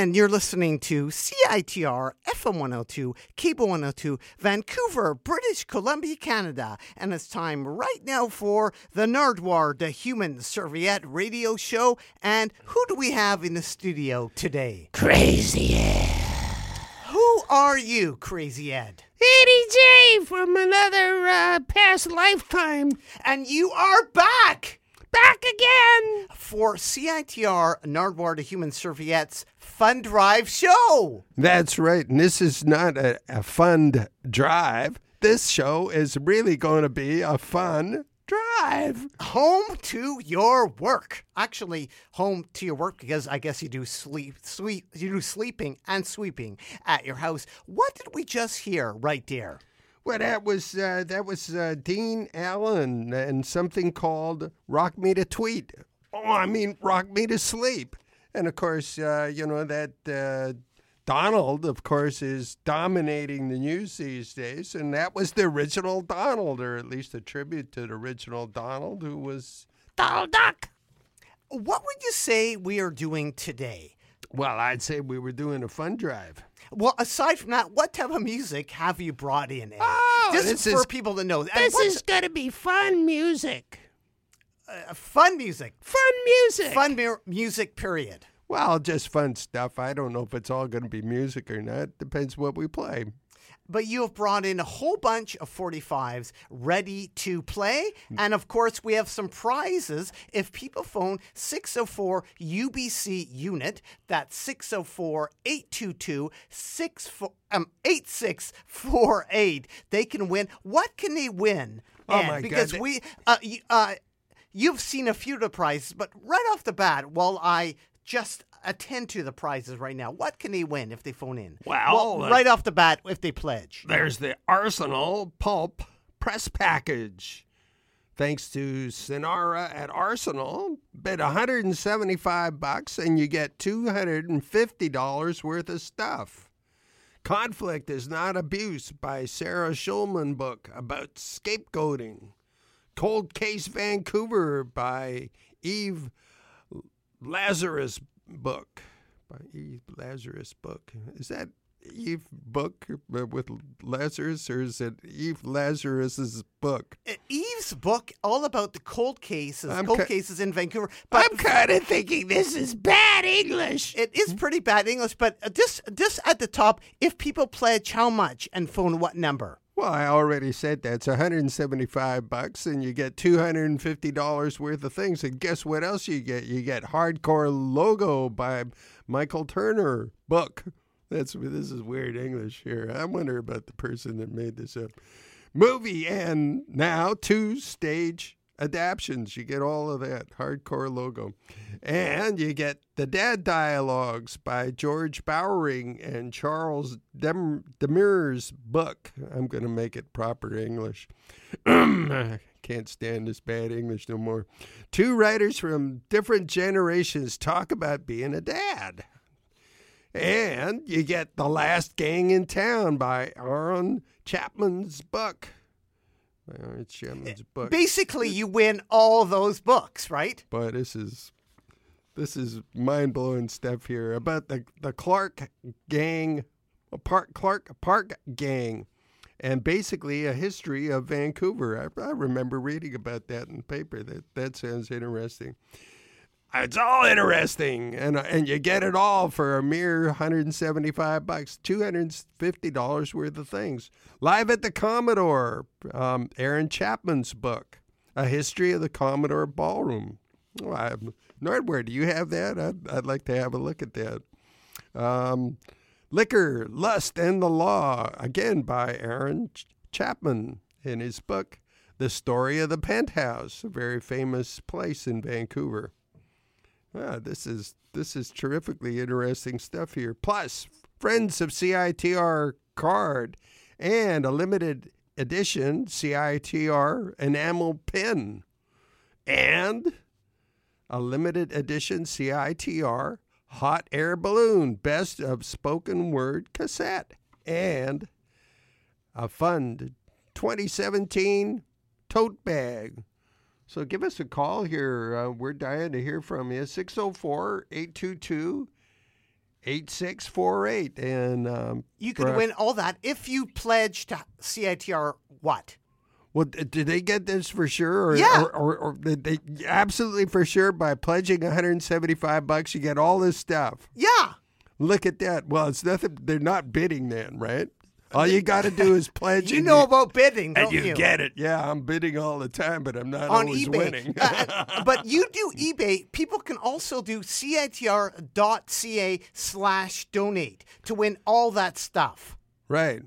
And you're listening to CITR FM 102, Cable 102, Vancouver, British Columbia, Canada. And it's time right now for the Nardwuar, the Human Serviette radio show. And who do we have in the studio today? Crazy Ed. Who are you, Crazy Ed? Eddie J from another uh, past lifetime. And you are back! Back again! For CITR Nardwuar the Human Serviette's Fund Drive show. That's right. And this is not a, a fund drive. This show is really going to be a fun drive. Home to your work. Actually, home to your work because I guess you do sleep, sleep, you do sleeping and sweeping at your house. What did we just hear right there? Well, that was uh, that was uh, Dean Allen and something called "Rock Me to Tweet." Oh, I mean, "Rock Me to Sleep." And of course, uh, you know that uh, Donald, of course, is dominating the news these days, and that was the original Donald, or at least a tribute to the original Donald, who was Donald Duck. What would you say we are doing today? Well, I'd say we were doing a fun drive. Well, aside from that, what type of music have you brought in? Ed? Oh, this, this is for people to know. This is going to be fun music. Uh, fun music. Fun music. Fun mu- music, period. Well, just fun stuff. I don't know if it's all going to be music or not. Depends what we play. But you have brought in a whole bunch of 45s ready to play. And of course, we have some prizes if people phone 604 UBC unit. That's 604 822 um, 8648. They can win. What can they win? Oh, Ed? my God, Because they- we, uh, y- uh, you've seen a few of the prizes, but right off the bat, while I just attend to the prizes right now, what can they win if they phone in? Well, uh, right off the bat, if they pledge. There's the Arsenal Pulp Press Package. Thanks to Sinara at Arsenal, bid 175 bucks and you get $250 worth of stuff. Conflict is Not Abuse by Sarah Schulman book about scapegoating. Cold Case Vancouver by Eve Lazarus book. By Eve Lazarus book. Is that Eve book uh, with Lazarus or is it Eve Lazarus's book? Uh, Eve's book, all about the cold cases, I'm cold ki- cases in Vancouver. But I'm kind of thinking this is bad English. it is pretty bad English. But uh, this, this at the top, if people pledge how much and phone what number? Well, I already said that. It's 175 bucks and you get $250 worth of things. And guess what else you get? You get Hardcore Logo by Michael Turner book. That's this is weird English here. I wonder about the person that made this up. Movie and now two stage adaptions. You get all of that hardcore logo. And you get The Dad Dialogues by George Bowering and Charles Dem- Demers book. I'm going to make it proper English. Can't stand this bad English no more. Two writers from different generations talk about being a dad. And you get The Last Gang in Town by Aaron Chapman's book. Chapman's eh, book. Basically, you win all those books, right? But this is this is mind blowing stuff here about the the Clark gang, Park Clark Park gang, and basically a history of Vancouver. I, I remember reading about that in the paper. That that sounds interesting. It's all interesting, and uh, and you get it all for a mere 175 bucks, 250 dollars worth of things. Live at the Commodore, um, Aaron Chapman's book, A History of the Commodore Ballroom. Oh, I, Nardwuar, do you have that? I'd, I'd like to have a look at that. Um, Liquor, Lust, and the Law, again by Aaron Ch- Chapman in his book, The Story of the Penthouse, a very famous place in Vancouver. Ah, this is this is terrifically interesting stuff here. Plus, friends of CITR card and a limited edition CITR enamel pin, and a limited edition CITR hot air balloon best of spoken word cassette, and a fund 2017 tote bag. So give us a call here. Uh, we're dying to hear from you. 604 822 8648. And um, You can win all that if you pledge to CITR what? well, d- did they get this for sure? Or, Yeah. Or, or, or they absolutely for sure by pledging 175 bucks, you get all this stuff. Yeah. Look at that. Well, it's nothing. They're not bidding then, right? All you got to do is pledge. You know about bidding, don't and you, you? get it. Yeah, I'm bidding all the time, but I'm not on always eBay. winning. Uh, uh, but you do eBay. People can also do CITR.ca slash donate to win all that stuff. right.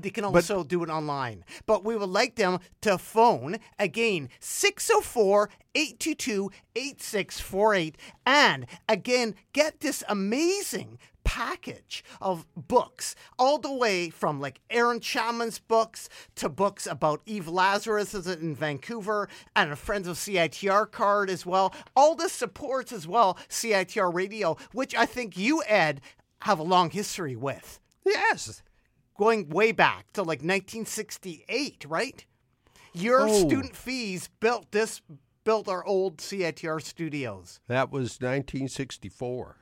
They can also do it online. But we would like them to phone again 604 822 8648 and again get this amazing package of books all the way from like Aaron Chapman's books to books about Eve Lazarus is in Vancouver and a Friends of CITR card as well. All this supports as well CITR radio, which I think you, Ed, have a long history with Yes. going way back to like 1968, right? Your Oh. student fees built this built our old CITR studios. That was 1964.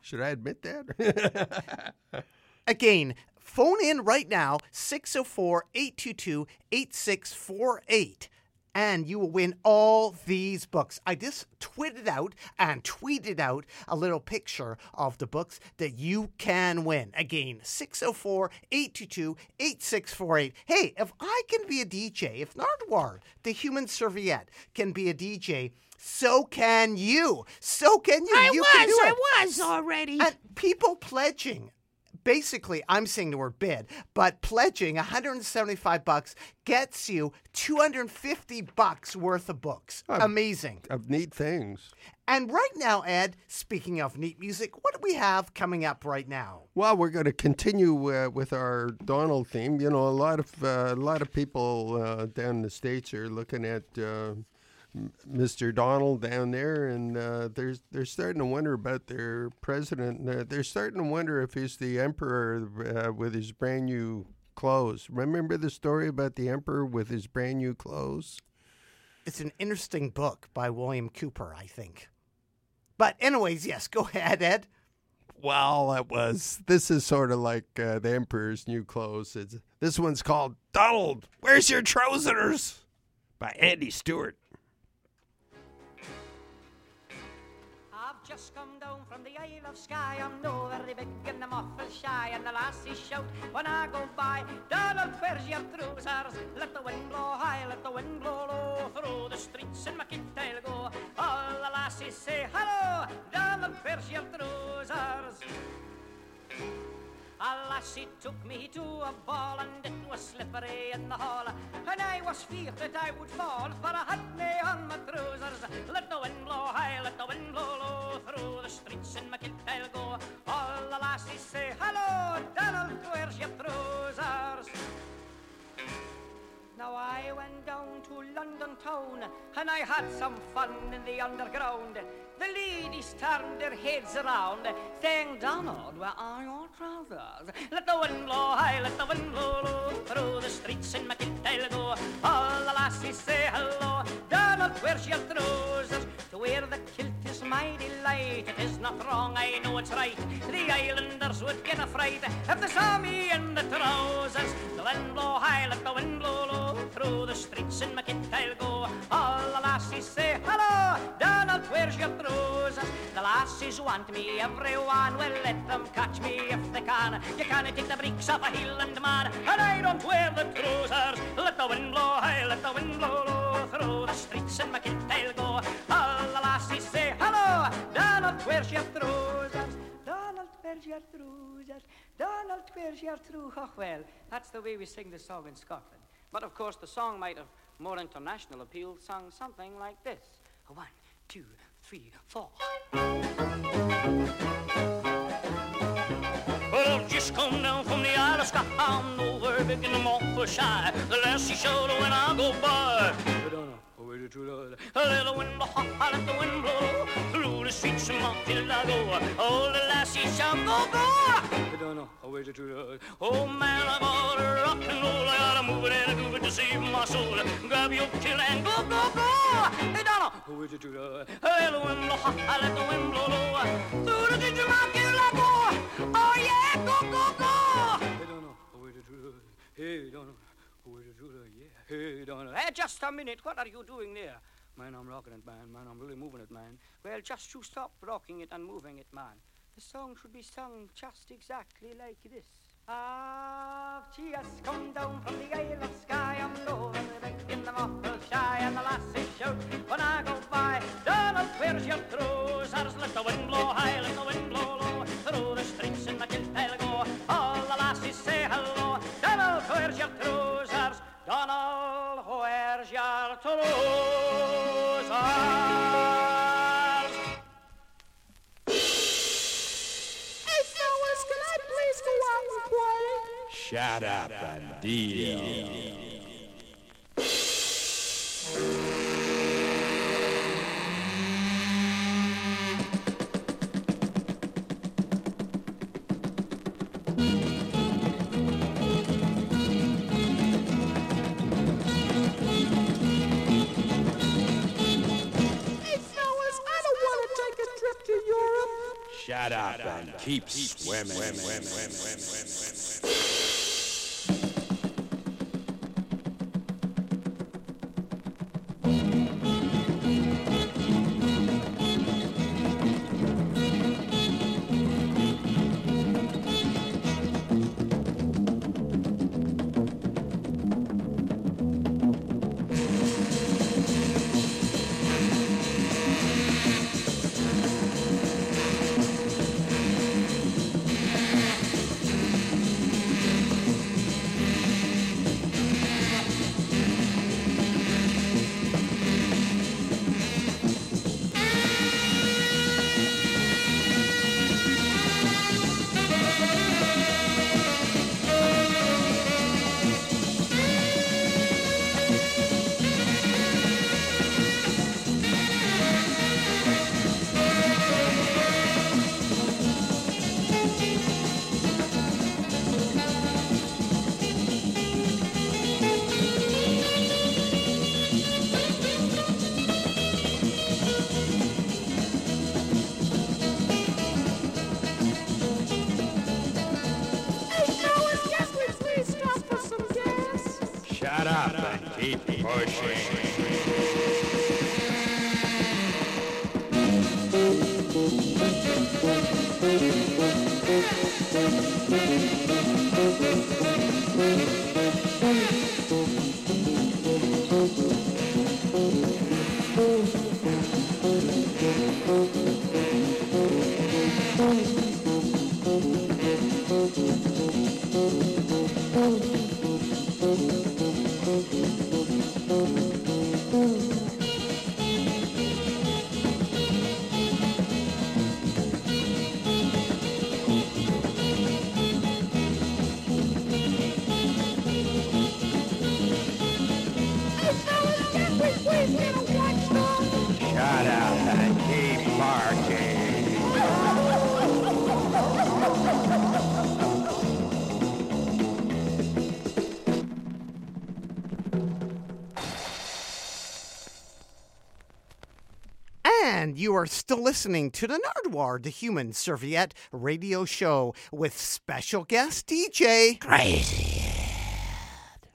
Should I admit that? Again, phone in right now 604-822-8648 and you will win all these books. I just tweeted out and tweeted out a little picture of the books that you can win. Again, 604-822-8648. Hey, if I can be a DJ, if Nardwuar, the human serviette, can be a DJ, so can you. So can you. I you can do was. I was already. And people pledging. Basically, I'm saying the word bid, but pledging 175 bucks gets you 250 bucks worth of books. Amazing. of neat things. And right now, Ed, speaking of neat music, what do we have coming up right now? Well, we're going to continue uh, with our Donald theme. You know, a lot of uh, a lot of people uh, down in the states are looking at uh, Mr. Donald down there, and uh, they're they're starting to wonder about their president. They're, they're starting to wonder if he's the emperor uh, with his brand new clothes. Remember the story about the emperor with his brand new clothes? It's an interesting book by William Cooper, I think. But, anyways, yes, go ahead, Ed. Well, it was. This is sort of like uh, the Emperor's New Clothes. It's, this one's called Donald. Where's your trousers? By Andy Stewart. Come down from the Isle of Skye. I'm no very big and I'm awful shy. And the lassies shout when I go by. Donald, where's your trousers? Let the wind blow high, let the wind blow low. Through the streets in my kit I'll go. All the lassies say hello. Donald, where's your trousers? A lassie took me to a ball and it was slippery in the hall And I was feared that I would fall for I had me on my trousers Let the wind blow high, let the wind blow low Through the streets in my kit I'll go All the lassies say hello Donald, where's your trousers? Now I went down to London town and I had some fun in the underground. The ladies turned their heads around, saying, Donald, where are your trousers? Let the wind blow high, let the wind blow low. Through the streets in my kilt I'll go. All the lassies say hello. Donald, where's your trousers? To wear the kilt is my delight. It is not wrong, I know it's right. The islanders would get a fright if they saw me in the trousers. The wind blow high, let the wind blow low. Through the streets in my kilt I'll go. All the lassies say hello. Donald, where's your trousers? The lassies want me, everyone will let them catch me if they can. You can't take the breeks off a Highland man, and I don't wear the trousers. Let the wind blow high, let the wind blow low. Through the streets in my kilt I'll go. All the lassies say hello. Donald, where's your trousers? Donald, where's your trousers? Donald, where's your trousers? Oh, well, that's the way we sing the song in Scotland. But of course, the song might have more international appeal, sung something like this. One, two, three, four. Well, I've just come down from the Isle of Skye. I'm over big in the Montfort The lassie showed when I go by. The true love. A little wind blow, I let the wind blow through the streets of Montelago. All the lassies shall go go. I don't know where the true love. Oh man, I gotta rock and roll. I gotta move it and groove it to save my soul. Grab your kill and go go go. I don't know where the true love. A little wind blow, I let the wind blow through the streets of Montelago. Oh yeah, go go go. I don't know where the true love. Hey, don't know. Where the true love. Hey, Donald. Hey, just a minute. What are you doing there? Man, I'm rocking it, man. Man, I'm really moving it, man. Well, just you stop rocking it and moving it, man. The song should be sung just exactly like this. Ah, I've just come down from the Isle of Skye. I'm low in the muffle shy, and the lasses shout when I go by. Donald, where's your trousers? Let the wind blow high, let the wind blow low. Through the streets in the kilt go. All the lasses say hello. Donald, where's your trousers? Donald, where's your trousers? Hey, fellas, can I please go out and play? Shut up and deal. Hey, Shut up and keep swimming. Shut up and still listening to the Nardwuar, the Human Serviette radio show with special guest DJ. Crazy.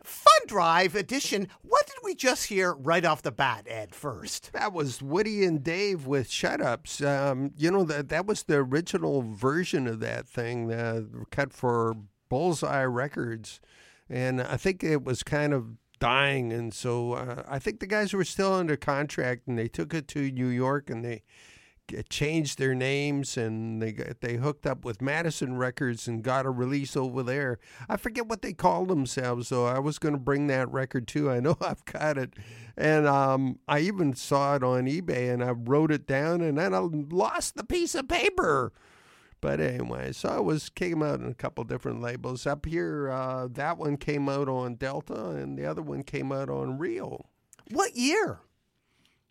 Fun Drive edition. What did we just hear right off the bat, Ed, first? That was Woody and Dave with Shut Ups. Um, you know, that, that was the original version of that thing, uh, cut for Bullseye Records. And I think it was kind of dying. And so uh, I think the guys were still under contract and they took it to New York and they changed their names and they they hooked up with Madison Records and got a release over there. I forget what they called themselves though. I was going to bring that record too. I know I've got it, and um, I even saw it on eBay and I wrote it down and then I lost the piece of paper. But anyway, so it was came out on a couple different labels. Up here, uh, that one came out on Delta, and the other one came out on Rio. What year?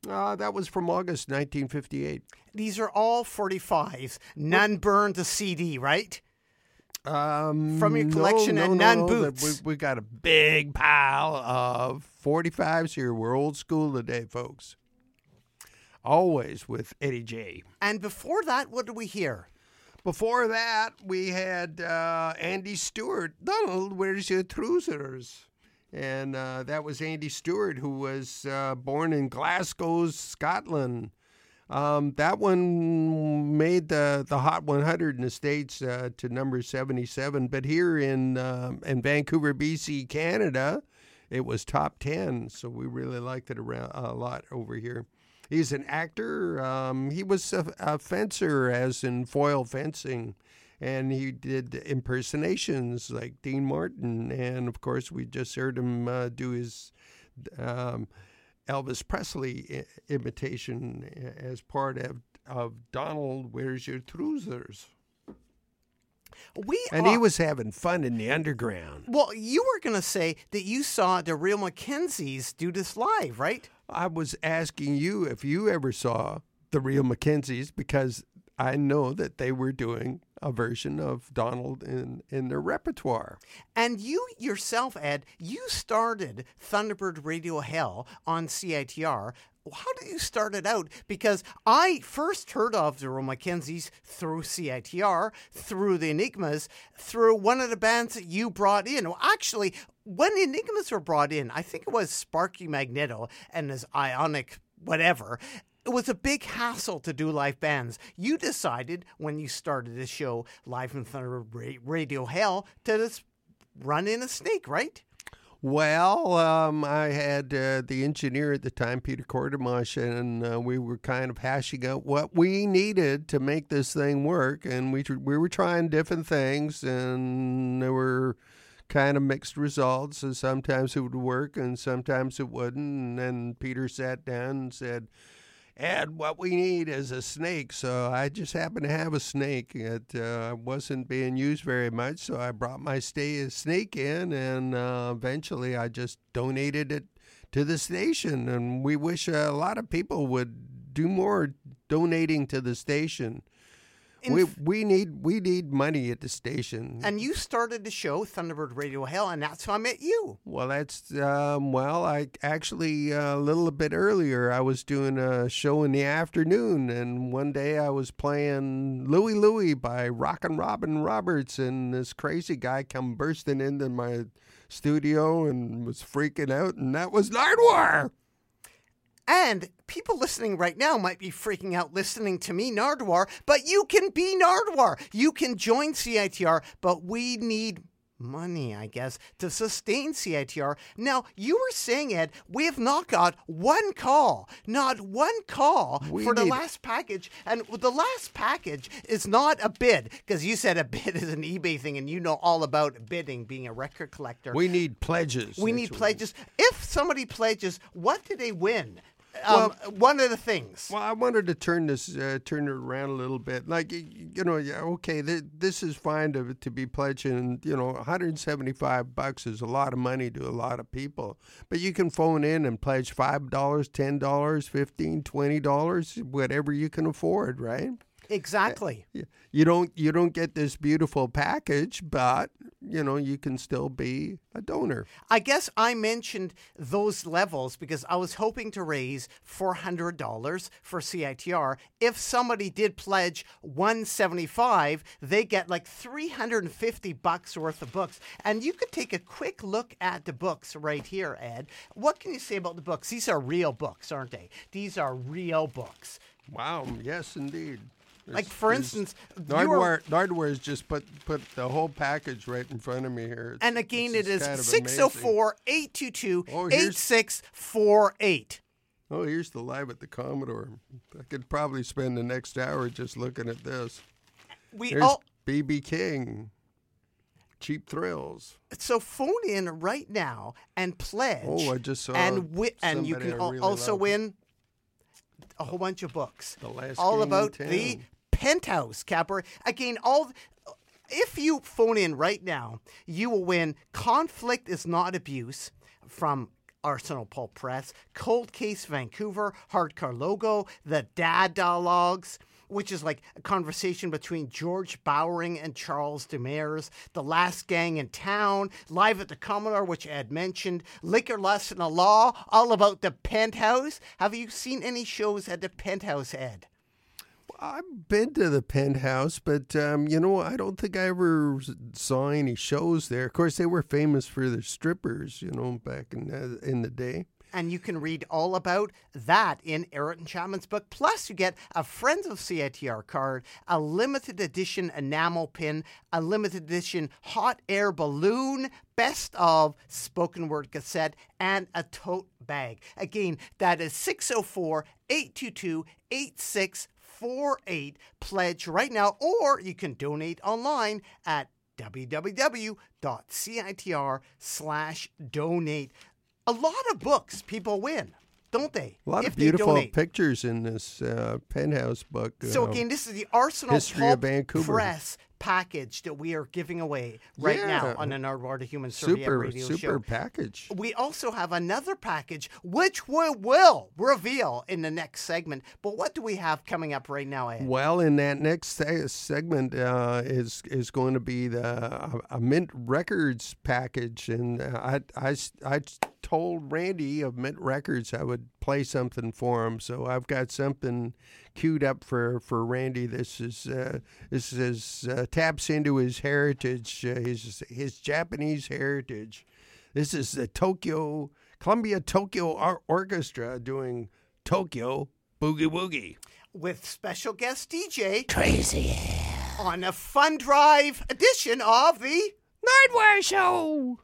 Uh, that was from August 1958. These are all 45s. None burned the CD, right? Um, From your collection no, and none that boots. We, we got a big pile of 45s here. We're old school today, folks. Always with Eddie J. And before that, what did we hear? Before that, we had uh, Andy Stewart. Donald, where's your trousers? And uh, that was Andy Stewart, who was uh, born in Glasgow, Scotland. Um, that one made the, the Hot 100 in the States uh, to number 77. But here in, um in Vancouver, BC, Canada, it was top 10. So we really liked it around, a lot over here. He's an actor. Um, he was a, a fencer, as in foil fencing, and he did impersonations like Dean Martin. And of course, we just heard him uh, do his um, Elvis Presley i- imitation as part of, of Donald, Where's Your Trousers? We And are, he was having fun in the underground. Well, you were going to say that you saw the real McKenzies do this live, right? I was asking you if you ever saw the real McKenzies because I know that they were doing a version of Donald in, in their repertoire. And you yourself, Ed, you started Thunderbird Radio Hell on CITR. How did you start it out? Because I first heard of the Real McKenzies through CITR, through the Enigmas, through one of the bands that you brought in. Well, actually, when the Enigmas were brought in, I think it was Sparky Magneto and his Ionic whatever. It was a big hassle to do live bands. You decided when you started the show live in Thunder Radio Hell to just run in a snake, right? Well, um, I had uh, the engineer at the time, Peter Kordemosh, and uh, we were kind of hashing out what we needed to make this thing work. And we, tr- we were trying different things, and there were kind of mixed results. And sometimes it would work, and sometimes it wouldn't. And then Peter sat down and said, Ed, what we need is a snake. So I just happened to have a snake. It uh, wasn't being used very much, so I brought my stay snake in, and uh, eventually I just donated it to the station. And we wish a lot of people would do more donating to the station. We we need we need money at the station. And you started the show Thunderbird Radio Hell, and that's how I met you. Well, that's um, well. I actually uh, a little bit earlier. I was doing a show in the afternoon, and one day I was playing Louie Louie by Rockin' Robin Roberts, and this crazy guy come bursting into my studio and was freaking out, and that was Nardwuar. And people listening right now might be freaking out listening to me, Nardwuar, but you can be Nardwuar. You can join CITR, but we need money, I guess, to sustain CITR. Now, you were saying, Ed, we have not got one call, not one call We for the last package. And the last package is not a bid, because you said a bid is an eBay thing, and you know all about bidding, being a record collector. We need pledges. We need pledges. If somebody pledges, what do they win? Um, one of the things. Well, I wanted to turn this uh, turn it around a little bit. Like you know, yeah, okay, th- this is fine to to be pledging. You know, 175 bucks is a lot of money to a lot of people. But you can phone in and pledge five dollars, ten dollars, fifteen, twenty dollars, whatever you can afford, right? Exactly. You don't you don't get this beautiful package, but you know you can still be a donor. I guess I mentioned those levels because I was hoping to raise $400 for CITR. If somebody did pledge 175, they get like 350 bucks worth of books. And you could take a quick look at the books right here, Ed. What can you say about the books? These are real books, aren't they? These are real books. Wow, yes, indeed. Like for instance, you are- Nardwuar, Nardwuar's just put put the whole package right in front of me here. It's- and again, it is just kind of amazing. 604 822 Oh, here's- 8648. Oh, here's the live at the Commodore. I could probably spend the next hour just looking at this. We There's all. BB King, Cheap Thrills. So phone in right now and pledge. Oh, I just saw and wi- and you can really also love. win a whole bunch of books. The Last all about the. Penthouse capper. Again, all if you phone in right now, you will win Conflict is Not Abuse from Arsenal Pulp Press, Cold Case Vancouver, Hardcore Logo, The Dad Dialogues, which is like a conversation between George Bowering and Charles Demers, The Last Gang in Town, Live at the Commodore, which Ed mentioned, Liquor Lust and the Law, all about the penthouse. Have you seen any shows at the penthouse, Ed? I've been to the penthouse, but um, you know, I don't think I ever saw any shows there. Of course, they were famous for their strippers, you know, back in the, in the day. And you can read all about that in Eric Chapman's book. Plus, you get a Friends of CITR card, a limited edition enamel pin, a limited edition hot air balloon, best of spoken word cassette, and a tote bag. Again, that is 604 822 8648. Pledge right now, or you can donate online at www.citr slash donate. A lot of books people win, don't they? A lot if of beautiful pictures in this uh, penthouse book. So uh, again, this is the Arsenal History of Vancouver. Press package that we are giving away right now on an Nardwuar the Human Serviette super radio super show. package. We also have another package, which we will reveal in the next segment. But what do we have coming up right now, Ed? Well, in that next se- segment uh, is is going to be the a, a Mint Records package, and uh, I, I I told Randy of Mint Records I would play something for him, so I've got something queued up for, for Randy. This is uh, this is uh, taps into his heritage, uh, his his Japanese heritage. This is the Tokyo Columbia Tokyo Or- Orchestra doing Tokyo Boogie Woogie. With special guest DJ Crazy on a fun drive edition of the Nardwuar Show.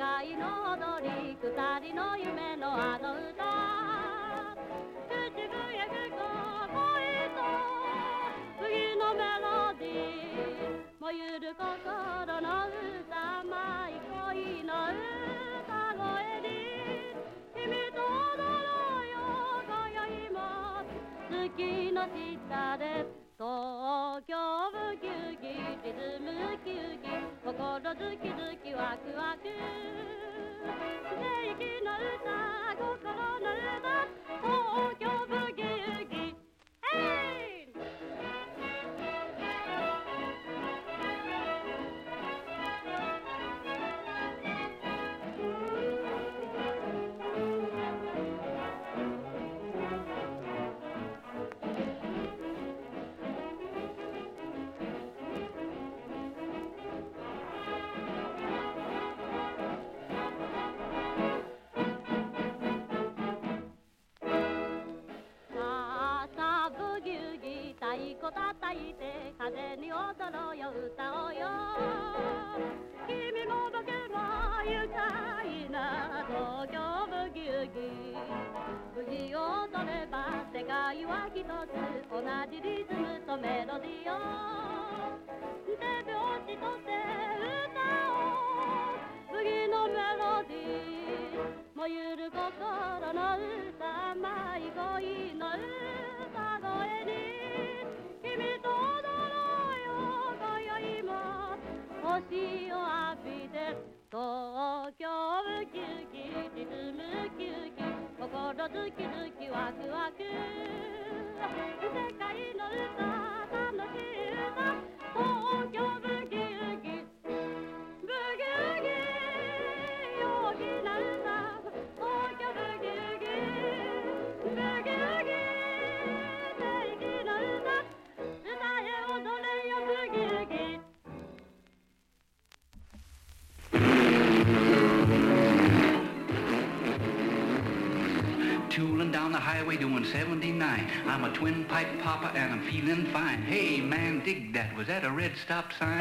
は世界の踊り二人の夢のあの歌。口笛吹く恋とブギのメロディー燃ゆる心の歌マイ恋の歌声に君と踊ろうよ今宵も月の下で東京ブギウギリズムウキウキ心ズキズキワクワク。正義の歌心の歌東京歌おうよ。君も僕も愉快な東京ブギウギ。ブギを取れば世界は一つ同じリズムとメロディーを。手拍子とって歌おう。次のメロディー。燃ゆる心の歌迷い恋の歌声に。君と星を浴びて東京ウキウキ沈むウキウキ心ズキズキワクワク。世界の歌楽しい歌東京ブキウキ highway doing 79. I'm a twin pipe papa and I'm feeling fine. Hey man, dig that. Was that a red stop sign?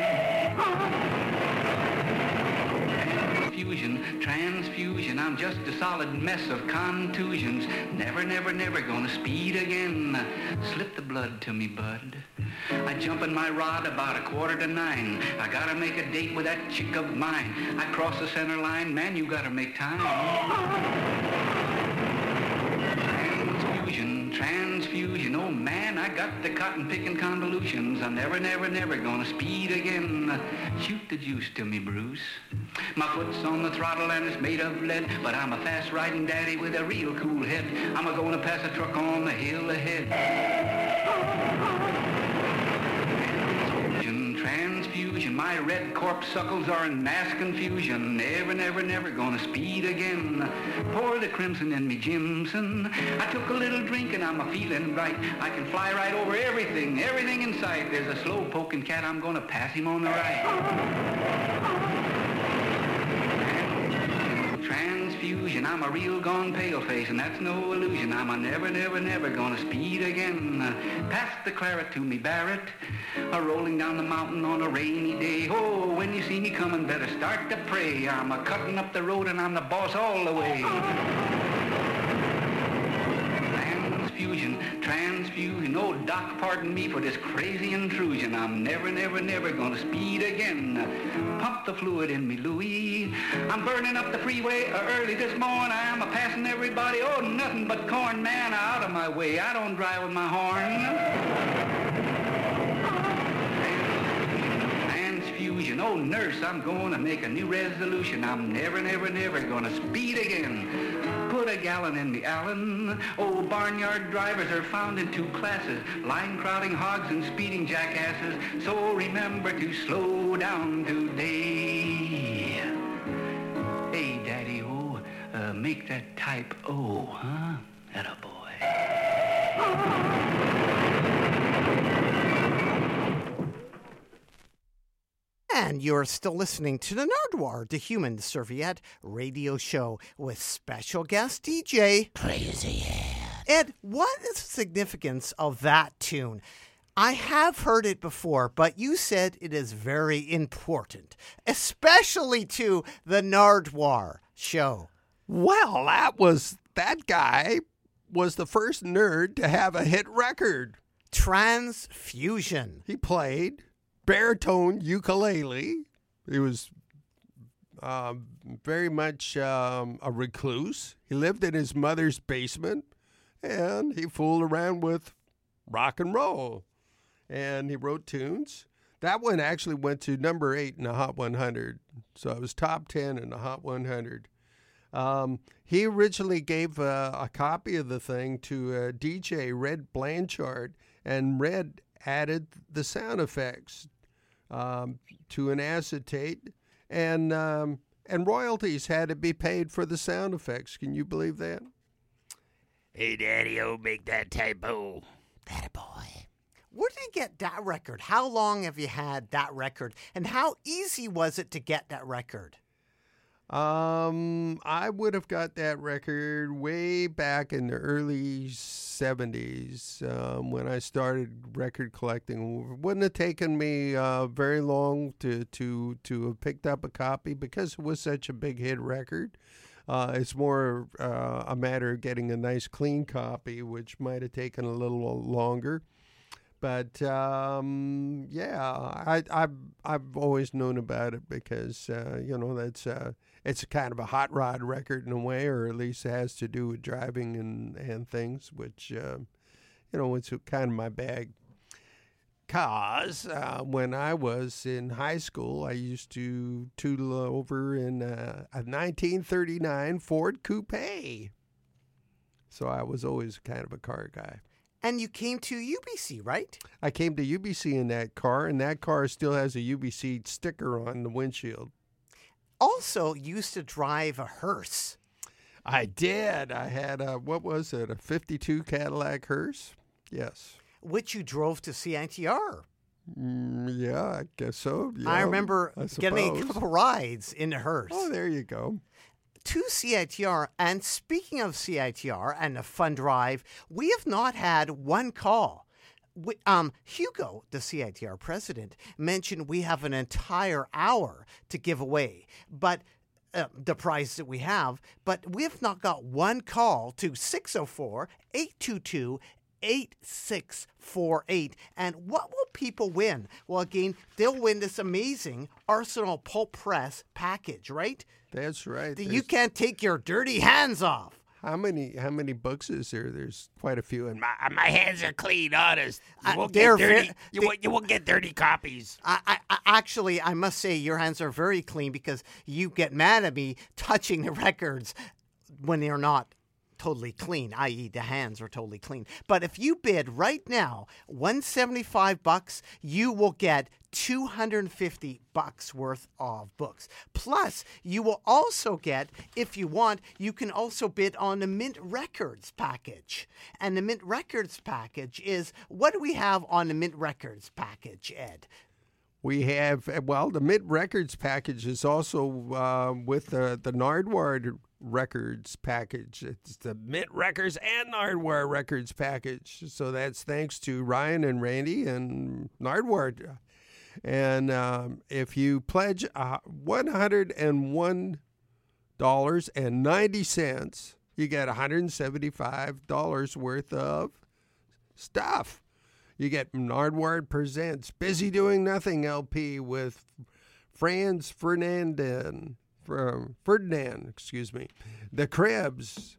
Transfusion, transfusion. I'm just a solid mess of contusions. Never, never, never gonna speed again. Slip the blood to me, bud. I jump in my rod about a quarter to nine. I gotta make a date with that chick of mine. I cross the center line, man, you gotta make time. I got the cotton picking convolutions. I'm never, never, never gonna speed again. Shoot the juice to me, Bruce. My foot's on the throttle and it's made of lead, but I'm a fast riding daddy with a real cool head. I'm a gonna pass a truck on the hill ahead. Transfusion, transfusion. My red corpuscles are in mass confusion. Never, never, never gonna speed again. Pour the crimson in me, Jimson. I took a little drink and I'm a feeling right. I can fly right over everything, everything in sight. There's a slow poking cat, I'm gonna pass him on the right. I'm a real gone pale face, and that's no illusion. I'm a never, never, never gonna speed again. Pass the claret to me, Barrett. A rolling down the mountain on a rainy day. Oh, when you see me coming, better start to pray. I'm a cutting up the road and I'm the boss all the way. Transfusion. know, Doc, pardon me for this crazy intrusion. I'm never, never, never gonna speed again. Pump the fluid in me, Louis. I'm burning up the freeway early this morning. I'm a passing everybody. Oh, nothing but corn, man, out of my way. I don't drive with my horn. Oh, nurse, I'm going to make a new resolution. I'm never, never, never to speed again. Put a gallon in the Allen. Oh, barnyard drivers are found in two classes, line crowding hogs and speeding jackasses. So remember to slow down today. Hey, Daddy O, uh, make that type O, huh? That a boy. And you're still listening to the Nardwuar, the Human Serviette radio show with special guest DJ Crazy Ed. Ed, what is the significance of that tune? I have heard it before, but you said it is very important, especially to the Nardwuar show. Well, that was that guy was the first nerd to have a hit record. Transfusion. He played baritone ukulele. He was uh, very much um, a recluse. He lived in his mother's basement, and he fooled around with rock and roll. And he wrote tunes. That one actually went to number eight in the Hot 100. So it was top 10 in the Hot 100. Um, he originally gave a copy of the thing to uh, DJ Red Blanchard, and Red added the sound effects um, to an acetate, and um, and royalties had to be paid for the sound effects. Can you believe that? Hey, Daddy, oh, make that typo. That boy. Where did you get that record? How long have you had that record? And how easy was it to get that record? Um, I would have got that record way back in the early 70s um, when I started record collecting. Wouldn't have taken me uh, very long to, to, to have picked up a copy because it was such a big hit record. Uh, it's more uh, a matter of getting a nice clean copy, which might have taken a little longer. But um, yeah, I, I've I've always known about it because uh, you know that's uh, it's kind of a hot rod record in a way, or at least it has to do with driving and and things, which uh, you know it's kind of my bag. Cause uh, when I was in high school, I used to tootle over in uh, a 1939 Ford Coupe. So I was always kind of a car guy. And you came to UBC, right? I came to UBC in that car, and that car still has a UBC sticker on the windshield. Also, used to drive a hearse. I did. I had a, what was it, a 52 Cadillac hearse? Yes. which you drove to CITR. Mm, yeah, I guess so. I remember I getting a couple rides in the hearse Oh, there you go. to CITR. And speaking of CITR and a fun drive, we have not had one call. We, um, Hugo, the CITR president, mentioned we have an entire hour to give away, but uh, the prize that we have, but we have not got one call to 604 822 8648. And what will people win? Well, again, they'll win this amazing Arsenal Pulp Press package, right? That's right. You can't take your dirty hands off. How many how many books is there? There's quite a few. And My, my hands are clean, honest. You Uh, won't they're get dirty. ve- you, they- won't, you won't get dirty copies. I, I, I actually, I must say, your hands are very clean because you get mad at me touching the records when they're not totally clean, i.e., the hands are totally clean. But if you bid right now, 175 bucks, you will get 250 bucks worth of books. Plus, you will also get, if you want, you can also bid on the Mint Records package. And the Mint Records package is what do we have on the Mint Records package, Ed? we have well, the Mint Records package is also uh, with the the Nardwuar Records package. It's the Mint Records and Nardwuar Records package. So that's thanks to Ryan and Randy and Nardwuar. And um, if you pledge uh, one hundred and one dollars and ninety cents, you get one hundred and seventy five dollars worth of stuff. You get Nardwuar Presents Busy Doing Nothing LP with Franz Ferdinand, from Ferdinand, excuse me, The Cribs,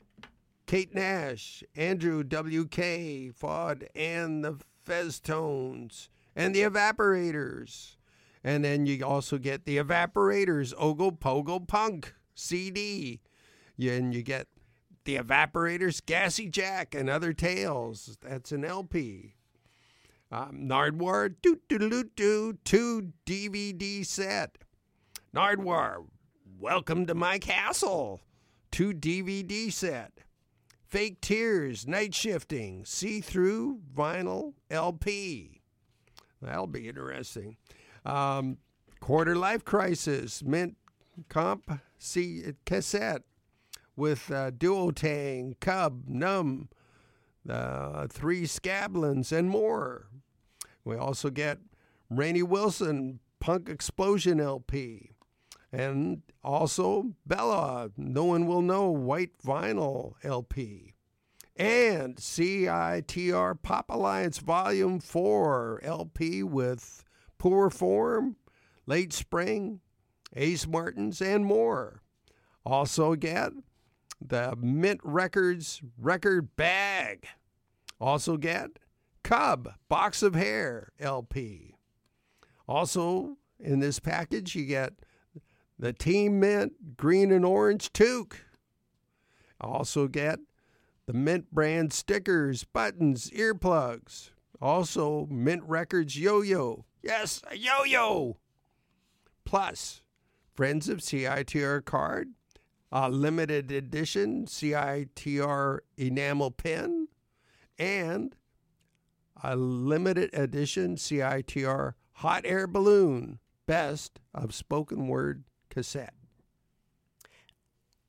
Kate Nash, Andrew W.K., Fod, and the Feztones, and the Evaporators. And then you also get the Evaporators Ogopogo Punk CD. And you get the Evaporators Gassy Jack and Other Tales. That's an LP. Um, Nardwuar doo doo doo doo two DVD set. Nardwuar, welcome to my castle. Two DVD set. Fake Tears, Night Shifting, See Through Vinyl LP. That'll be interesting. Um, Quarter Life Crisis, Mint Comp C cassette with uh, Duotang, Cub, Numb, uh, Three Scablins, and more. We also get Rainey Wilson, Punk Explosion LP. And also Bella, No One Will Know, White Vinyl LP. And CITR Pop Alliance Volume 4 LP with Poor Form, Late Spring, Ace Martins, and more. Also get the Mint Records record bag. Also get Cub Box of Hair LP. Also in this package, you get the Team Mint Green and Orange Toque. Also get the Mint brand stickers, buttons, earplugs. Also Mint Records Yo Yo. Yes, a yo yo. Plus, Friends of CITR card, a limited edition CITR enamel pen, and a limited edition CITR hot air balloon, best of spoken word cassette.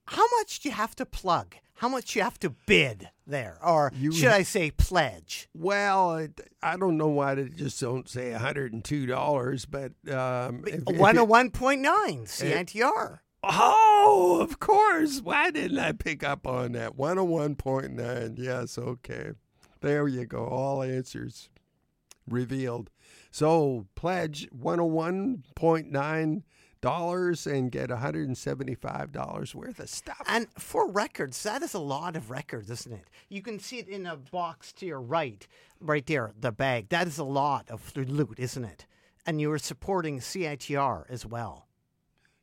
How much do you have to plug? How much you have to bid there, or You should I say pledge? Well, I don't know why they just don't say $102, but um, if, if One you- hundred one point nine CITR. Oh, of course. Why didn't I pick up on that? 101.9. Yes, okay. There you go. All answers revealed. So pledge 101.9 dollars and get $175 worth of stuff. And for records, that is a lot of records, isn't it? You can see it in a box to your right, right there, the bag. That is a lot of loot, isn't it? And you are supporting CITR as well.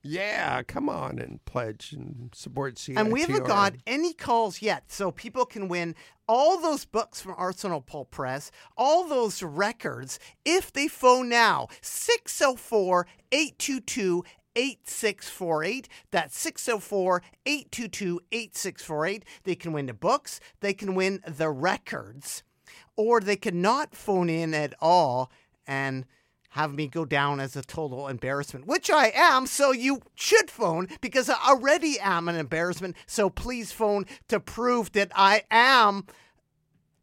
Yeah, come on and pledge and support CITR. And we haven't got any calls yet, so people can win all those books from Arsenal Pulp Press, all those records, if they phone now 604 822 8648. That's 604 822 8648. They can win the books, they can win the records, or they cannot phone in at all and have me go down as a total embarrassment, which I am. So you should phone because I already am an embarrassment. So please phone to prove that I am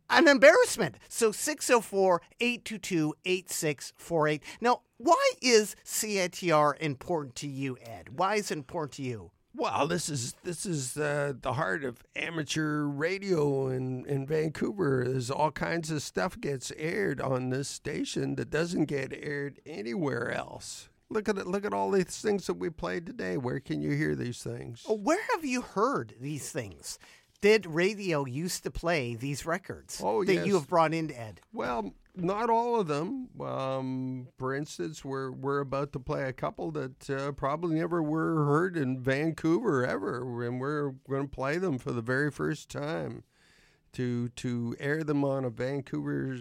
an embarrassment. So 604 822 8648. Now, why is CITR important to you, Ed? Why is it important to you? Well, this is this is uh, the heart of amateur radio in, in Vancouver. There's all kinds of stuff gets aired on this station that doesn't get aired anywhere else. Look at it! Look at all these things that we played today. Where can you hear these things? Oh, Where have you heard these things? Did radio used to play these records Oh, that yes. you have brought in, Ed? Well, not all of them. Um, for instance, we're we're about to play a couple that uh, probably never were heard in Vancouver ever, and we're going to play them for the very first time to to air them on a Vancouver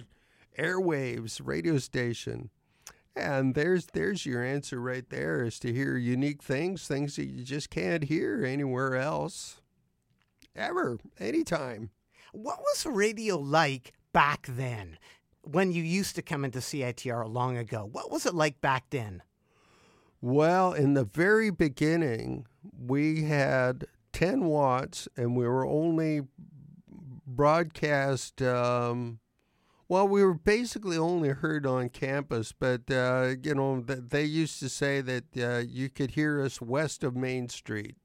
airwaves radio station. And there's there's your answer right there is to hear unique things, things that you just can't hear anywhere else. Ever, anytime. What was radio like back then when you used to come into CITR long ago? What was it like back then? Well, in the very beginning, we had 10 watts and we were only broadcast. Um, well, we were basically only heard on campus, but, uh, you know, they used to say that uh, you could hear us west of Main Street.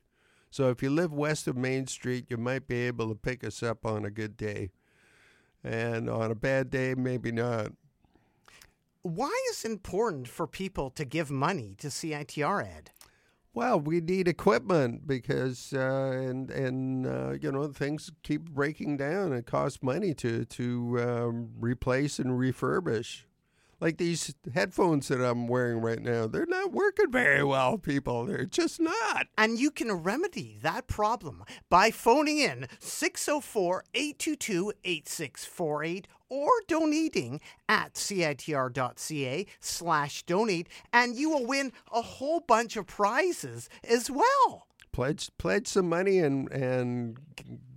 So if you live west of Main Street, you might be able to pick us up on a good day. And on a bad day, maybe not. Why is it important for people to give money to CITR, Ed? Well, we need equipment because, uh, and and uh, you know, things keep breaking down. It costs money to to um, replace and refurbish. Like these headphones that I'm wearing right now, they're not working very well, people. They're just not. And you can remedy that problem by phoning in 604 822 8648 or donating at citr.ca slash donate, and you will win a whole bunch of prizes as well. Pledge pledge some money and and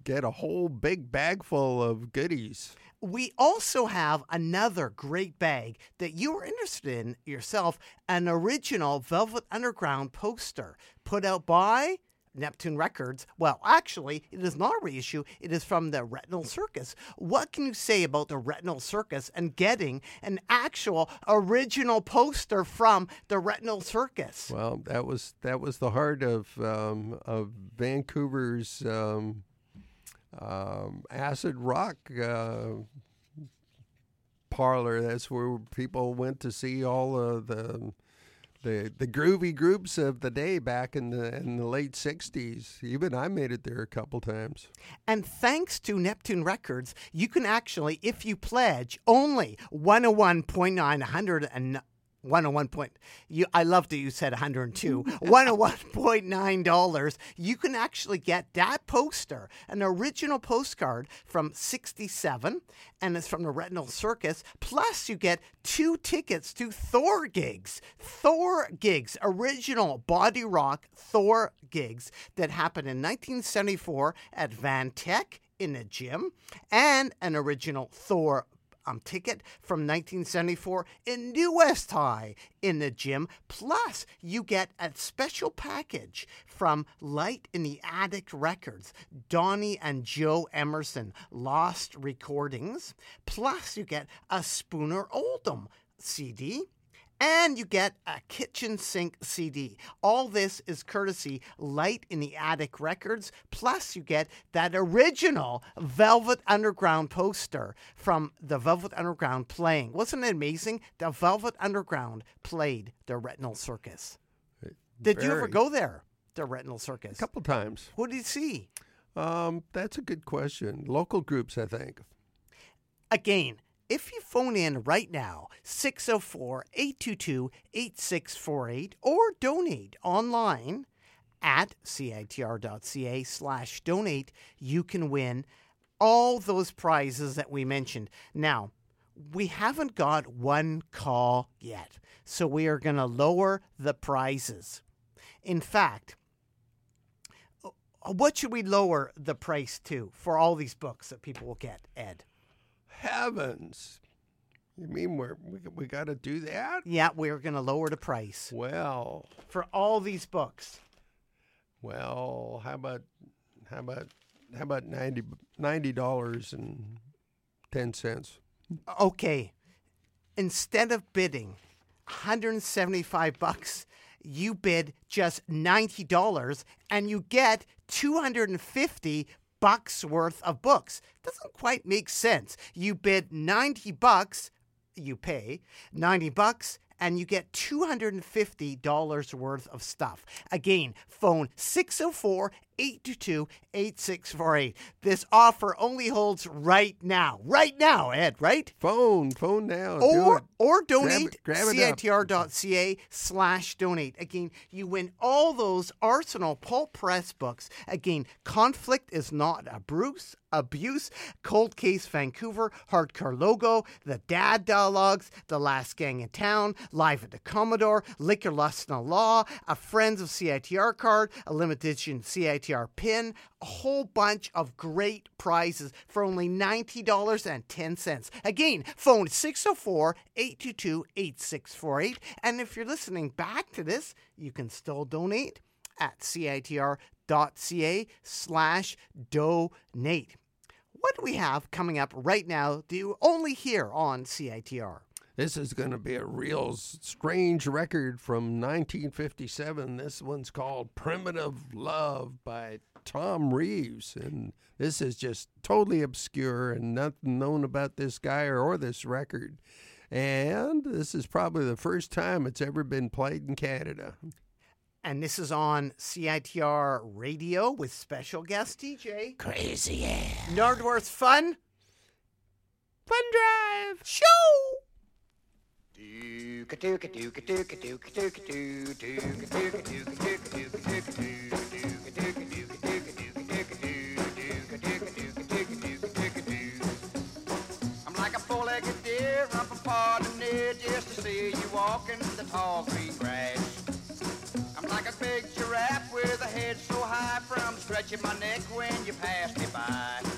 get a whole big bag full of goodies. We also have another great bag that you are interested in yourself an original Velvet Underground poster put out by Neptune Records. Well, actually, it is not a reissue, it is from the Retinal Circus. What can you say about the Retinal Circus and getting an actual original poster from the Retinal Circus? Well, that was that was the heart of um, of Vancouver's um, um, acid rock uh, parlor. That's where people went to see all of the the the groovy groups of the day back in the in the late '60s. Even I made it there a couple times. And thanks to Neptune Records, you can actually, if you pledge only 101.9, 100 and 101 point you I love that you said 102 101.9 dollars. You can actually get that poster an original postcard from 67 and it's from the Retinal Circus. Plus you get two tickets to Thor gigs. Thor gigs original body rock Thor gigs that happened in 1974 at Van Tech in a gym and an original Thor um, ticket from 1974 in New West High in the gym. Plus, you get a special package from Light in the Attic Records, Donnie and Joe Emerson, Lost Recordings. Plus, you get a Spooner Oldham CD and you get a kitchen sink CD. All this is courtesy Light in the Attic Records. Plus, you get that original Velvet Underground poster from the Velvet Underground playing. Wasn't it amazing? The Velvet Underground played the Retinal Circus. Did you ever go there? The Retinal Circus. A couple times. What did you see? Um, that's a good question. Local groups, I think. Again, if you phone in right now, 604 822 8648, or donate online at citr.ca slash donate, you can win all those prizes that we mentioned. Now, we haven't got one call yet, so we are going to lower the prizes. In fact, uh, what should we lower the price to for all these books that people will get, Ed? Heavens. You mean we're, we, we got to do that? Yeah, we're going to lower the price Well, for all these books. well, how about how about how about 90 dollars and ten cents? Okay, instead of bidding 175 bucks, you bid just $90 and you get 250 bucks worth of books. Doesn't quite make sense. You bid 90 bucks, you pay 90 bucks and you get $250 worth of stuff. Again, phone 604 822 8648. This offer only holds right now. Right now, Ed, right? Phone, phone now. do or it. or Grab donate grab it up. citr.ca slash donate again you win all those arsenal pulp press books again conflict is not a bruce abuse cold case vancouver hardcore logo the dad dialogues the last gang in town live at the commodore liquor lust and law a friends of citr card a limited edition citr pin a whole bunch of great prizes for only $90.10. Again, phone 604 822 8648. And if you're listening back to this, you can still donate at citr.ca slash donate. What do we have coming up right now? Do you only hear on CITR? This is going to be a real strange record from 1957. This one's called Primitive Love by Tom Reeves. And this is just totally obscure and nothing known about this guy or, or this record. And this is probably the first time it's ever been played in Canada. And this is on CITR radio with special guest DJ. Crazy yeah. Nardworth Fun. Fun Drive Show. I'm like a four-legged deer, I'm from near just to see you walking in the tall green grass. I'm like a big giraffe with a head so high from stretching my neck when you pass me by.